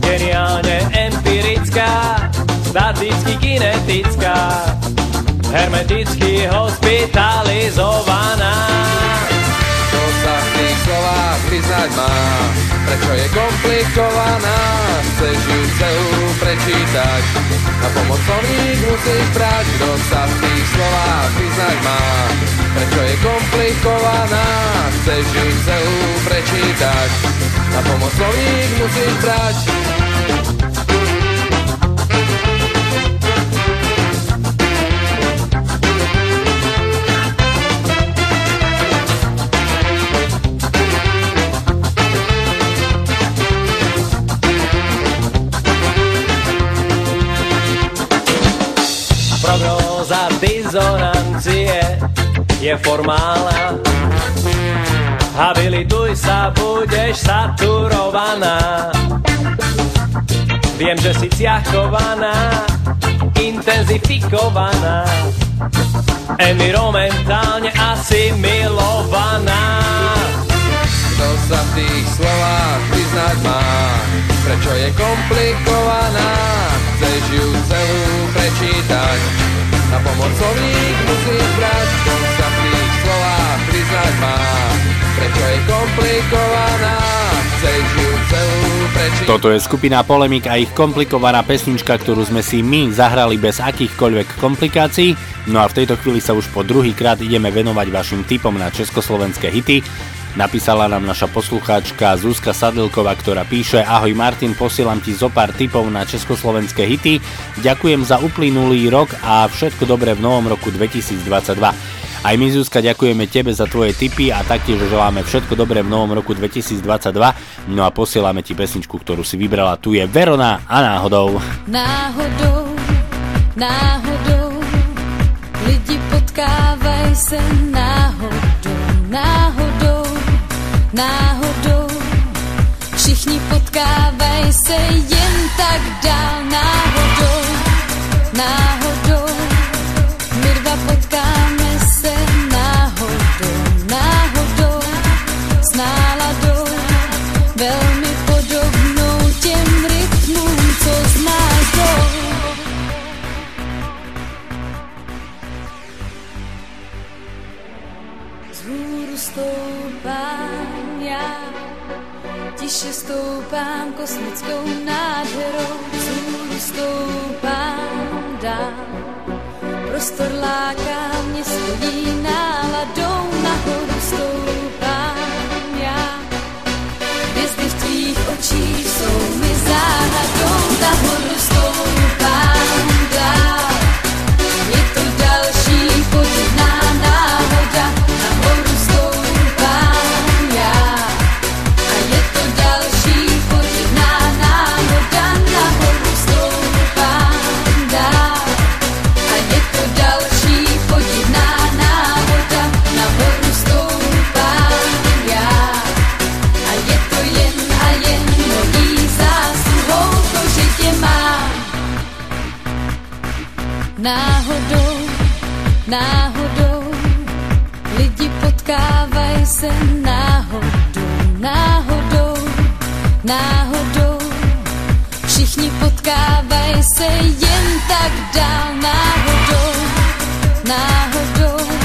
Geniálne empirická, staticky kinetická hermeticky hospitalizovaná. Čo sa v tých slovách vyznať má, prečo je komplikovaná, chceš ju celú prečítať. Na pomoc slovník musíš brať, kto sa v tých slovách vyznať má, prečo je komplikovaná, chceš ju celú prečítať. Na pomoc slovník musíš brať. Prognóza dizonancie je formálna. Habilituj sa, budeš saturovaná. Viem, že si ciachovaná, intenzifikovaná, environmentálne asimilovaná. Kto sa v tých slovách vyznať má, prečo je komplikovaná, chceš ju celú prečítať. Na pomoc slovník musíš brať, sa v tých slovách vyznať má, prečo je komplikovaná. Toto je skupina Polemik a ich komplikovaná pesnička, ktorú sme si my zahrali bez akýchkoľvek komplikácií. No a v tejto chvíli sa už po druhý krát ideme venovať vašim tipom na československé hity. Napísala nám naša poslucháčka Zuzka Sadilková, ktorá píše Ahoj Martin, posielam ti zo pár tipov na československé hity. Ďakujem za uplynulý rok a všetko dobré v novom roku 2022. Aj my Zuzka ďakujeme tebe za tvoje tipy a taktiež želáme všetko dobré v novom roku 2022. No a posielame ti pesničku, ktorú si vybrala. Tu je Verona a náhodou. Náhodou, náhodou, lidi potkávají se náhodou, náhodou, náhodou. Všichni potkávají se jen tak dál, náhodou, náhodou. My dva potkáme se náhodou, náhodou, s náladou, velmi podobnou těm rytmům, co z. Vzhůru stoupám já, tiše stoupám kosmickou nádherou. Vzhůru stoupám dál, prostor láká mě svojí náladou. Nahoru stoupám já, hvězdy v tvých očích jsou mi záhadou. Náhodou, náhodou, lidi potkávají se náhodou, náhodou, náhodou. Všichni potkávají se jen tak dál, náhodou, náhodou.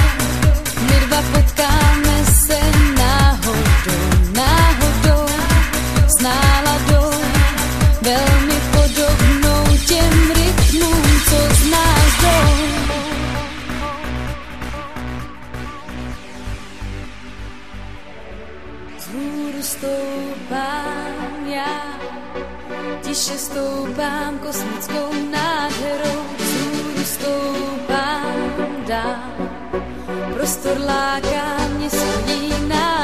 Tiše stoupám kosmickou nádherou. Vzhůru stoupám dál, prostor láká mě svojí náladou.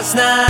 Možno raz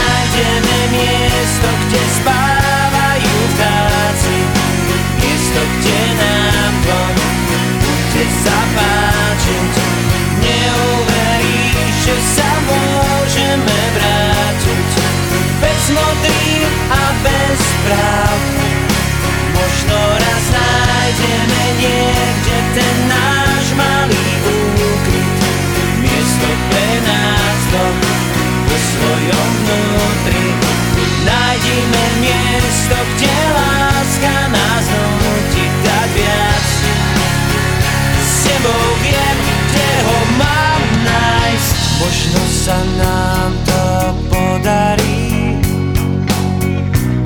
Možno sa nám to podarí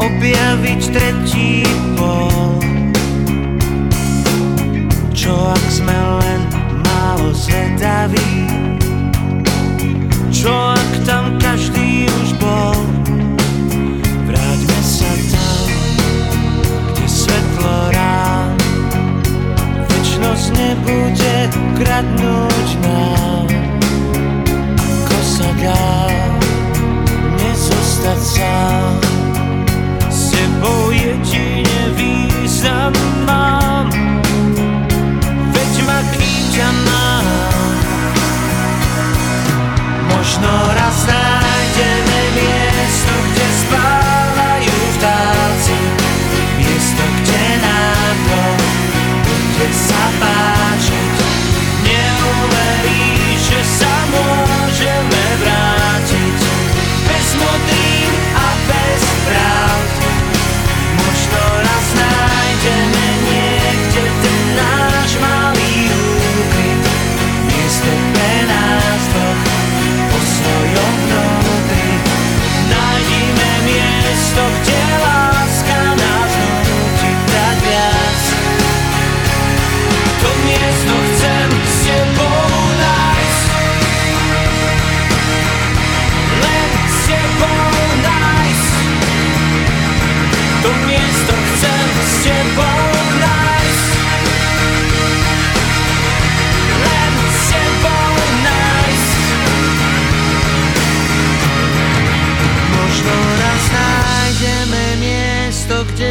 objaviť tretí pol. Čo ak sme len málo zvedaví? Čo ak tam každý už bol? Vráťme sa tam, kde svetlo rán Večnosť nebude kradnúť nám nezostať sám S tebou jedine význam mám. Veď ma kým ťa mám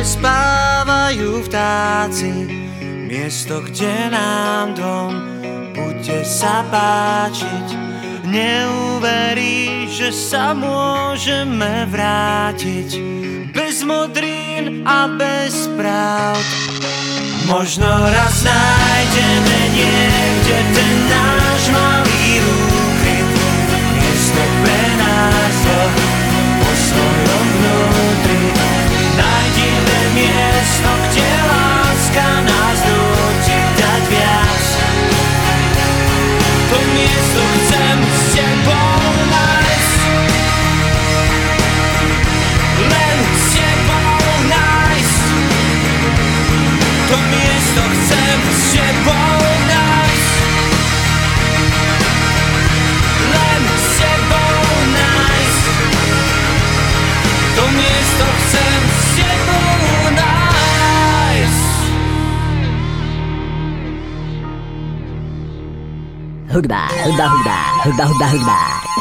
spávajú vtáci. Miesto, kde nám dom bude sa páčiť. Neuveríš, že sa môžeme vrátiť. Bez modrín a bez pravd. Možno raz nájdeme niekde ten náš malý úkryt. Miesto pre nás dvoch po svojom vnútri Nájdime miesto, kde láska nás nutí dať viac To miesto chcem s tebou nájsť Len s tebou nájsť To miesto chcem s tebou Hudba, hudba, hudba, hudba, hudba, hudba.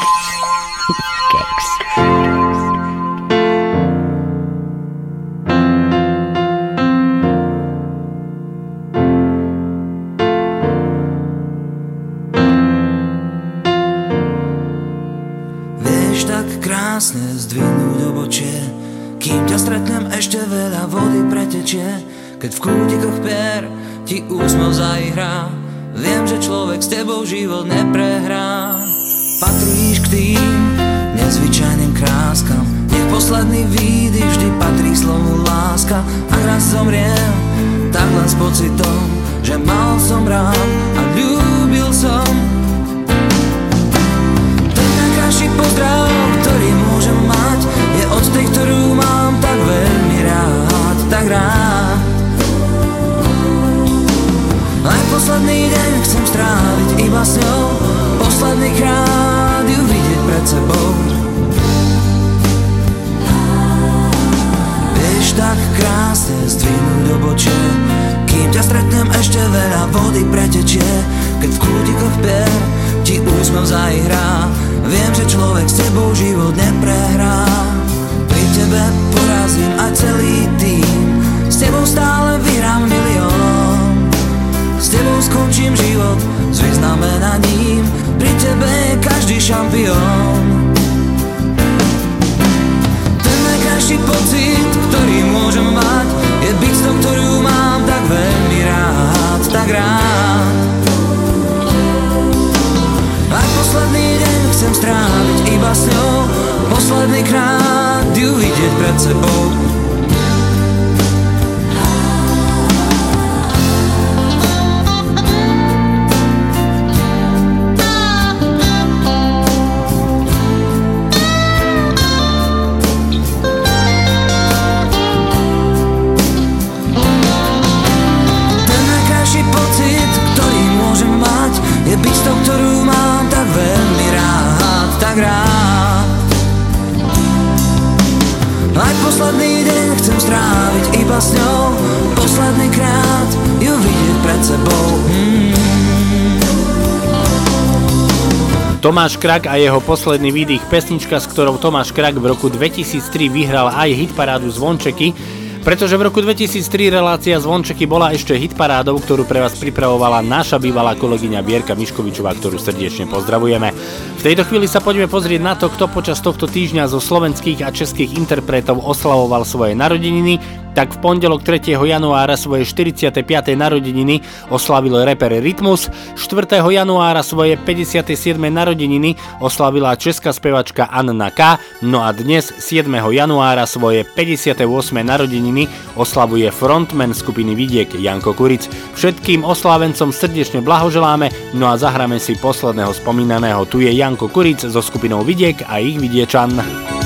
Tak ešte veľa vody pretečie Keď v kútikoch pier ti úsmev zaihrá. Viem, že človek s tebou život neprehrá. Pri tebe porazím aj celý tým. S tebou stále vyhrám milión. S tebou skončím život s vyznamenaním. Pri tebe je každý šampión. Ten najkrajší pocit, ktorý môžem mať Je byť s tou, ktorú mám tak veľmi rád Tak rád. Aj posledný deň chcem stráviť iba s ňou Posledný krát ju vidieť pred sebou Tomáš Krak a jeho posledný výdych, pesnička, s ktorou Tomáš Krak v roku 2003 vyhral aj hitparádu Zvončeky, pretože v roku 2003 relácia Zvončeky bola ešte hitparádou, ktorú pre vás pripravovala naša bývalá kolegyňa Bierka Miškovičová, ktorú srdečne pozdravujeme. V tejto chvíli sa poďme pozrieť na to, kto počas tohto týždňa zo slovenských a českých interpretov oslavoval svoje narodeniny, tak v pondelok 3. januára svoje 45. narodeniny oslavil reper Rytmus, 4. januára svoje 57. narodeniny oslavila česká spevačka Anna K, no a dnes 7. januára svoje 58. narodeniny oslavuje frontman skupiny Vidiek Janko Kuric. Všetkým oslávencom srdečne blahoželáme, no a zahráme si posledného spomínaného. Tu je Janko Kuric so skupinou Vidiek a ich Vidiečan.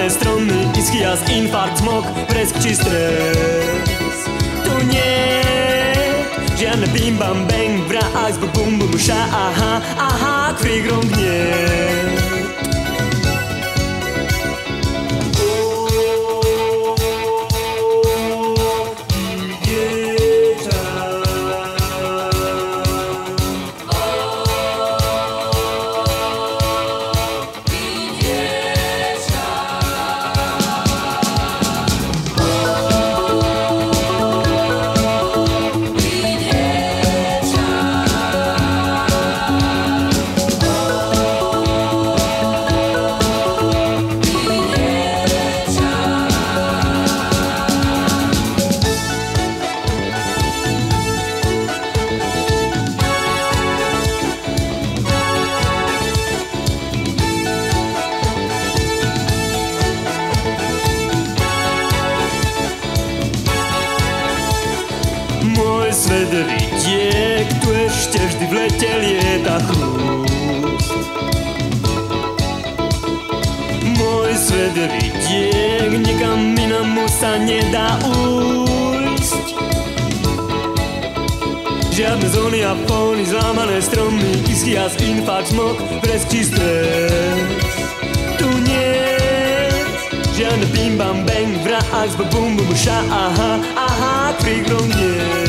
Fóny, zlámané stromy, ischias, infarkt, smog, presk či stres Tu nie Žiadne bim bam bang, vrah, bum bum ša, aha, aha, kvigrong nie Žiadne zóny a fóny, zlámané stromy, ischias, infarkt, smog, presk či. Tu nie Žiadne bim bam bang, vrah, bum bum ša, aha, aha, kvigrong nie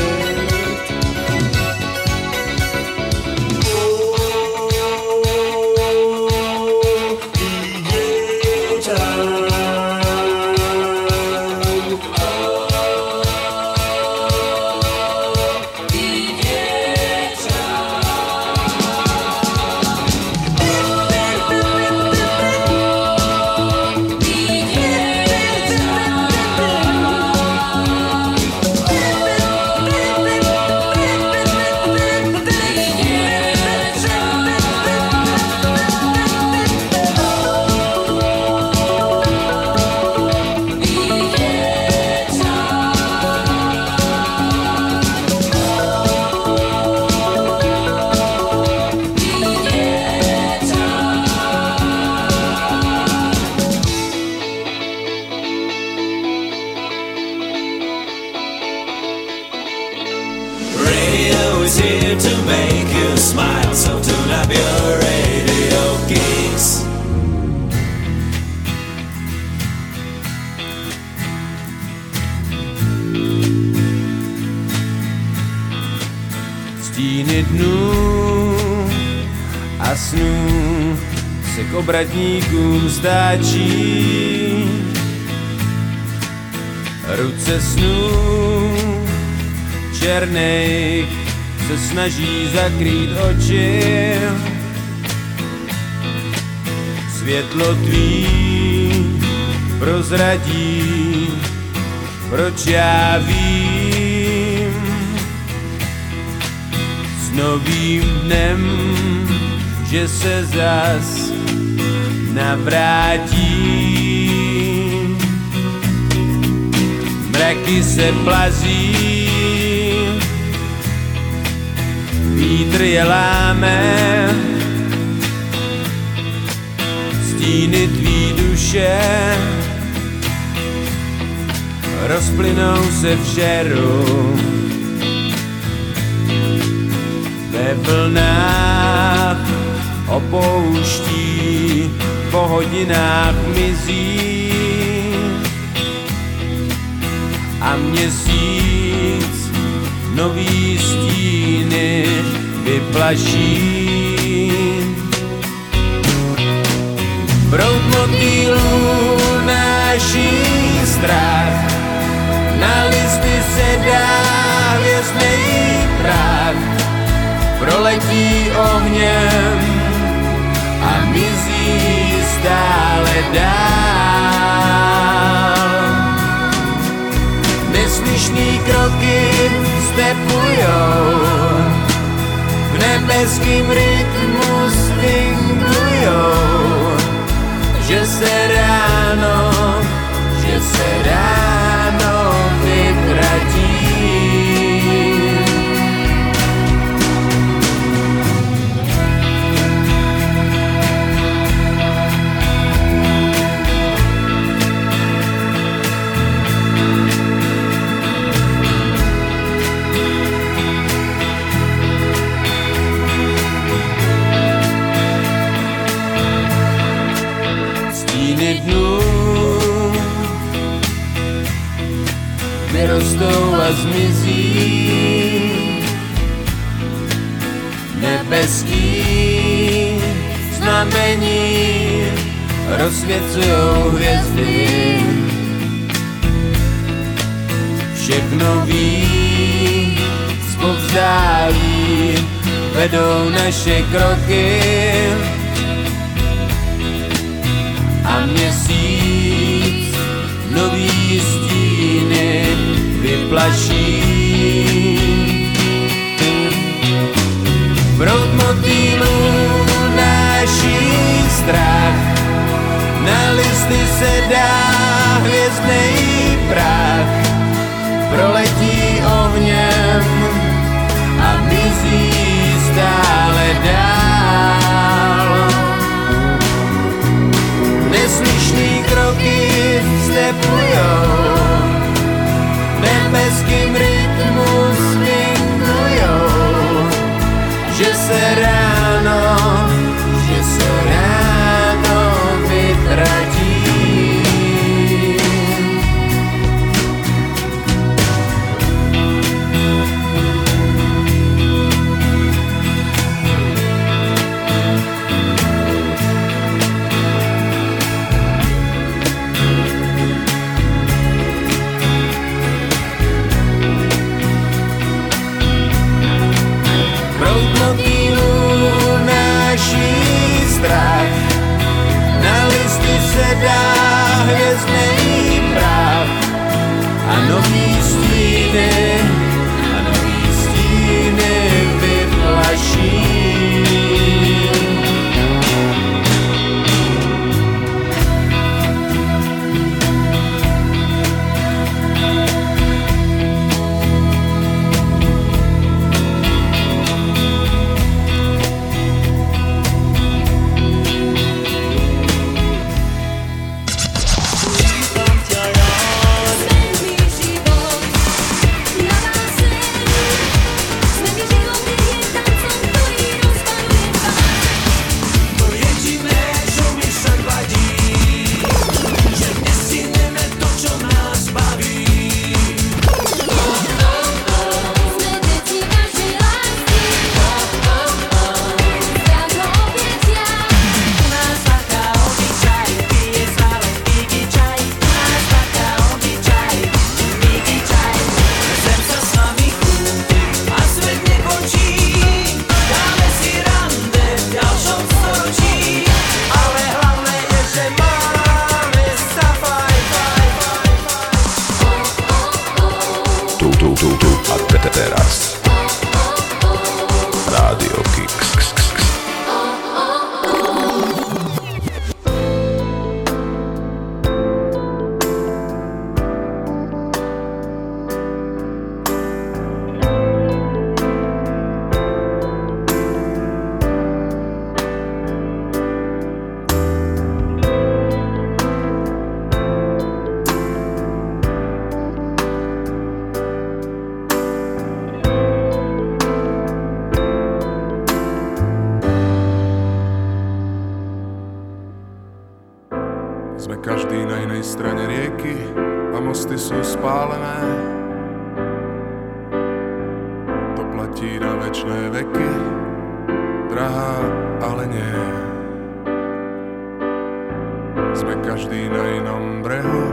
obratníkům stáčí. Ruce snů černých se snaží zakrýt oči. Světlo tvý prozradí, proč já vím. S novým dnem, že se zas navrátím. Mraky se plazí, vítr je láme, stíny tvý duše rozplynou se v žeru. Ve vlnách opouští, po hodinách mizí a měsíc nový stíny vyplaší. Proud motýlů náší strach, na listy se dá hvězdnej prach, proletí ohněm a mizí stále dál. Neslyšný kroky stepujou, v nebeským rytmu swingujou, že se ráno, že se ráno rozsvěcujou hvězdy. Všechno ví, zpovzdálí, vedou naše kroky. a měsíc nový stíny vyplaší. Proud motýlů náší strach, na listy se dá hvězdnej prach, proletí ohněm a mizí stále dál. Neslyšný kroky stepujou, nebeským rytmu předá hvězdnej práv a nový stíny. Rieky a mosty sú spálené. To platí na večné veky, drahá, ale nie. Sme každý na inom brehu,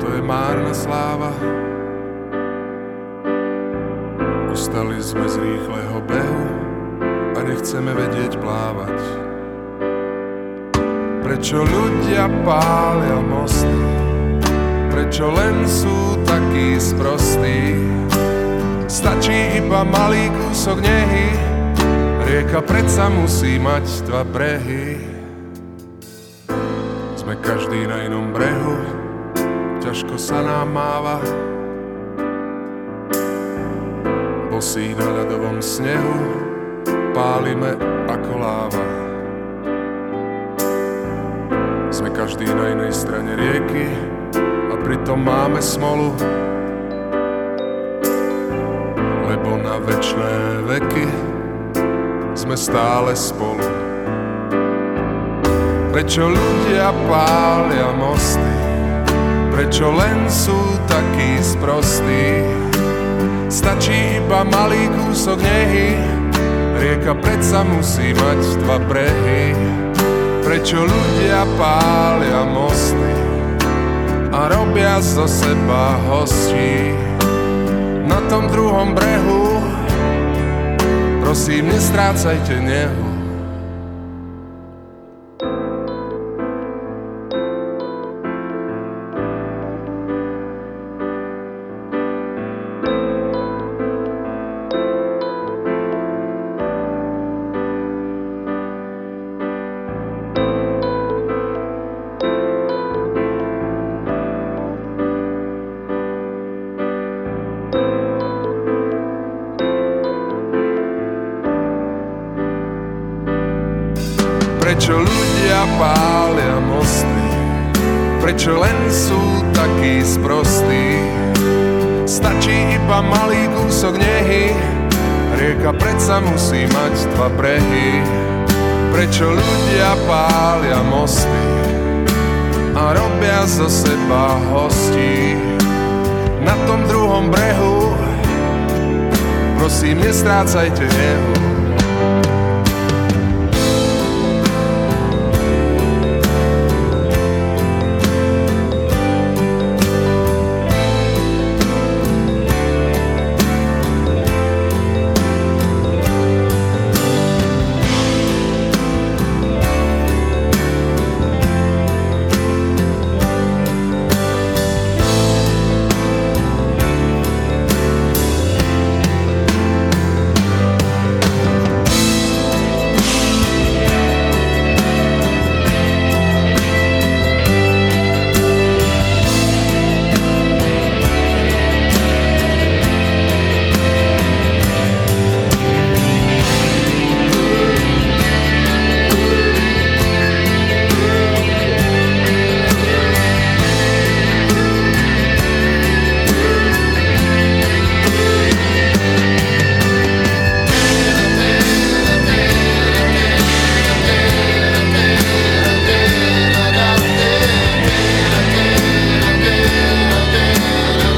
to je márna sláva. Ustali sme z rýchleho behu a nechceme vedieť plávať. Prečo ľudia pália mosty? Prečo len sú takí sprostí? Stačí iba malý kúsok nehy, rieka predsa musí mať dva brehy. Sme každý na inom brehu, ťažko sa nám máva. Bosí na ľadovom snehu, pálime ako láva. Sme každý na inej strane rieky pritom máme smolu. Lebo na večné veky sme stále spolu. Prečo ľudia pália mosty? Prečo len sú takí sprostí? Stačí iba malý kúsok nehy, rieka predsa musí mať dva brehy. Prečo ľudia pália mosty a robia zo seba hostí? Na tom druhom brehu, prosím, nestrácajte nehu.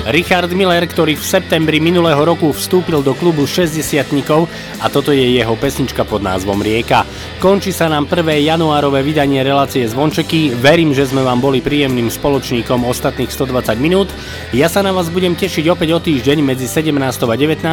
Richard Miller, ktorý v septembri minulého roku vstúpil do klubu 60 a toto je jeho pesnička pod názvom Rieka. Končí sa nám prvé januárové vydanie relácie Zvončeky. Verím, že sme vám boli príjemným spoločníkom ostatných 120 minút. Ja sa na vás budem tešiť opäť o týždeň medzi 17. a 19.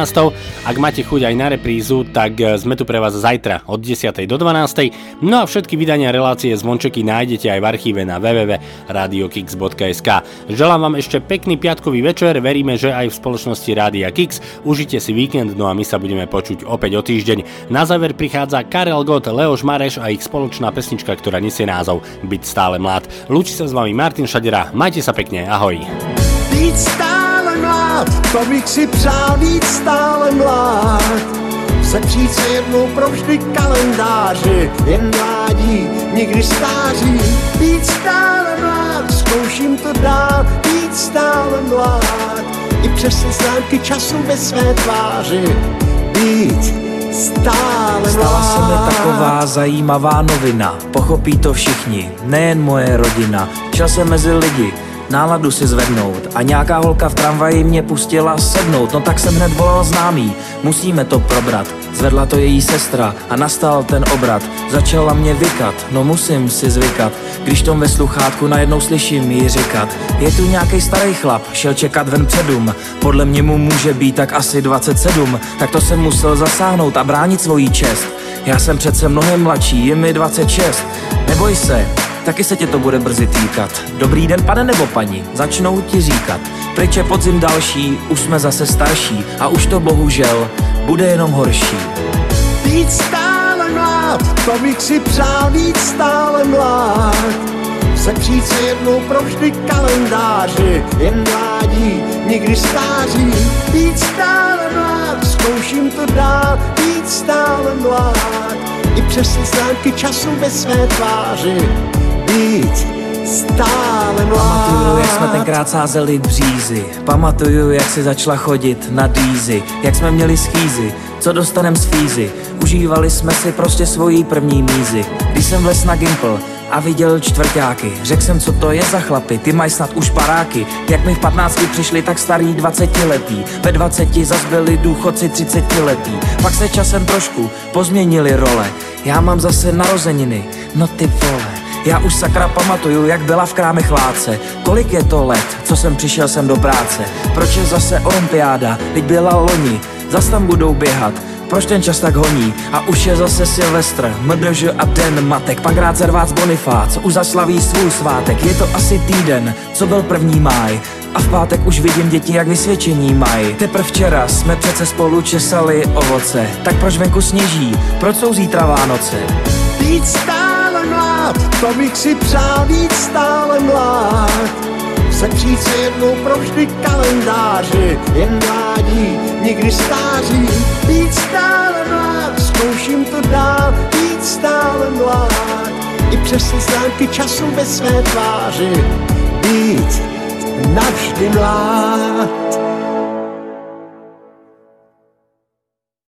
Ak máte chuť aj na reprízu, tak sme tu pre vás zajtra od 10. do 12. No a všetky vydania relácie Zvončeky nájdete aj v archíve na www.radiokix.sk. Želám vám ešte pekný piatkový večer, veríme, že aj v spoločnosti Rádia Kix. Užite si víkend, no a my sa budeme počuť opäť o týždeň. Na záver prichádza Karel Gott, Leoš Mareš a ich spoločná pesnička, ktorá nesie názov Byť stále mlád. Lúči sa s vami Martin Šadera, majte sa pekne, ahoj. Být stále mlád, to bych si přál být stále mlád. Sepřít se jednou provždy kalendáři, jen mládí, nikdy stáří. Být stále mlád, zkouším to dál, být stále mlád. I přes známky času ve své tváři, být stále Stala se mi taková zajímavá novina Pochopí to všichni, nejen moje rodina Šel jsem mezi lidi, náladu si zvednout. A nějaká holka v tramvaji mě pustila sednout. No tak jsem hned volal známý, musíme to probrat. Zvedla to její sestra a nastal ten obrat. Začala mě vykat, no musím si zvykat. Když tom ve sluchátku najednou slyším jí říkat. Je tu nějaký starý chlap, šel čekat ven předum Podle mě mu může být tak asi 27 Tak to jsem musel zasáhnout a bránit svoji čest. Já jsem přece mnohem mladší, je mi 26 Neboj se, taky se tě to bude brzy týkat Dobrý den pane nebo paní, začnou ti říkat Pryč je podzim další, už jsme zase starší A už to bohužel bude jenom horší Být stále mlád, to bych si přál být stále mlád. Sepřít se jednou provždy kalendáři, jen mládí, nikdy stáří. Být stále mlád, zkouším to dál, být stále mlád. I přes známky času ve své tváři, být stále mlád. Pamatuju, jak jsme tenkrát sázeli břízy. Pamatuju, jak si začala chodit na dýzy. Jak jsme měli schýzy, co dostanem z fízy. Užívali jsme si prostě svojí první mízy. Když jsem vles na Gimple a viděl čtvrtáky Řekl jsem, co to je za chlapy, ty mají snad už paráky Jak mi v 15 přišli tak starý 20 letý Ve 20 zas byli důchodci 30 letý Pak se časem trošku pozměnili role. Já mám zase narozeniny, no ty vole já už sakra pamatuju, jak byla v kráme chládce Kolik je to let, co jsem přišel sem do práce? Proč je zase olympiáda, teď byla loni. Zas tam budou běhat, proč ten čas tak honí? A už je zase Silvestr, MDŽ a den matek. Pak rád Zervác Bonifác, už zaslaví svůj svátek. Je to asi týden, co byl první máj. A v pátek už vidím děti, jak vysvědčení mají. Teprve včera jsme přece spolu česali ovoce. Tak proč venku sněží, proč jsou zítra Vánoce? Být stále mlád, to bych si přál být stále mlád. Sepřít se jednou provždy kalendáři, jen mládí, nikdy stáří. Být stále mlád, zkouším to dál, být stále mlád. I přes známky času ve své tváři, být navždy mlád.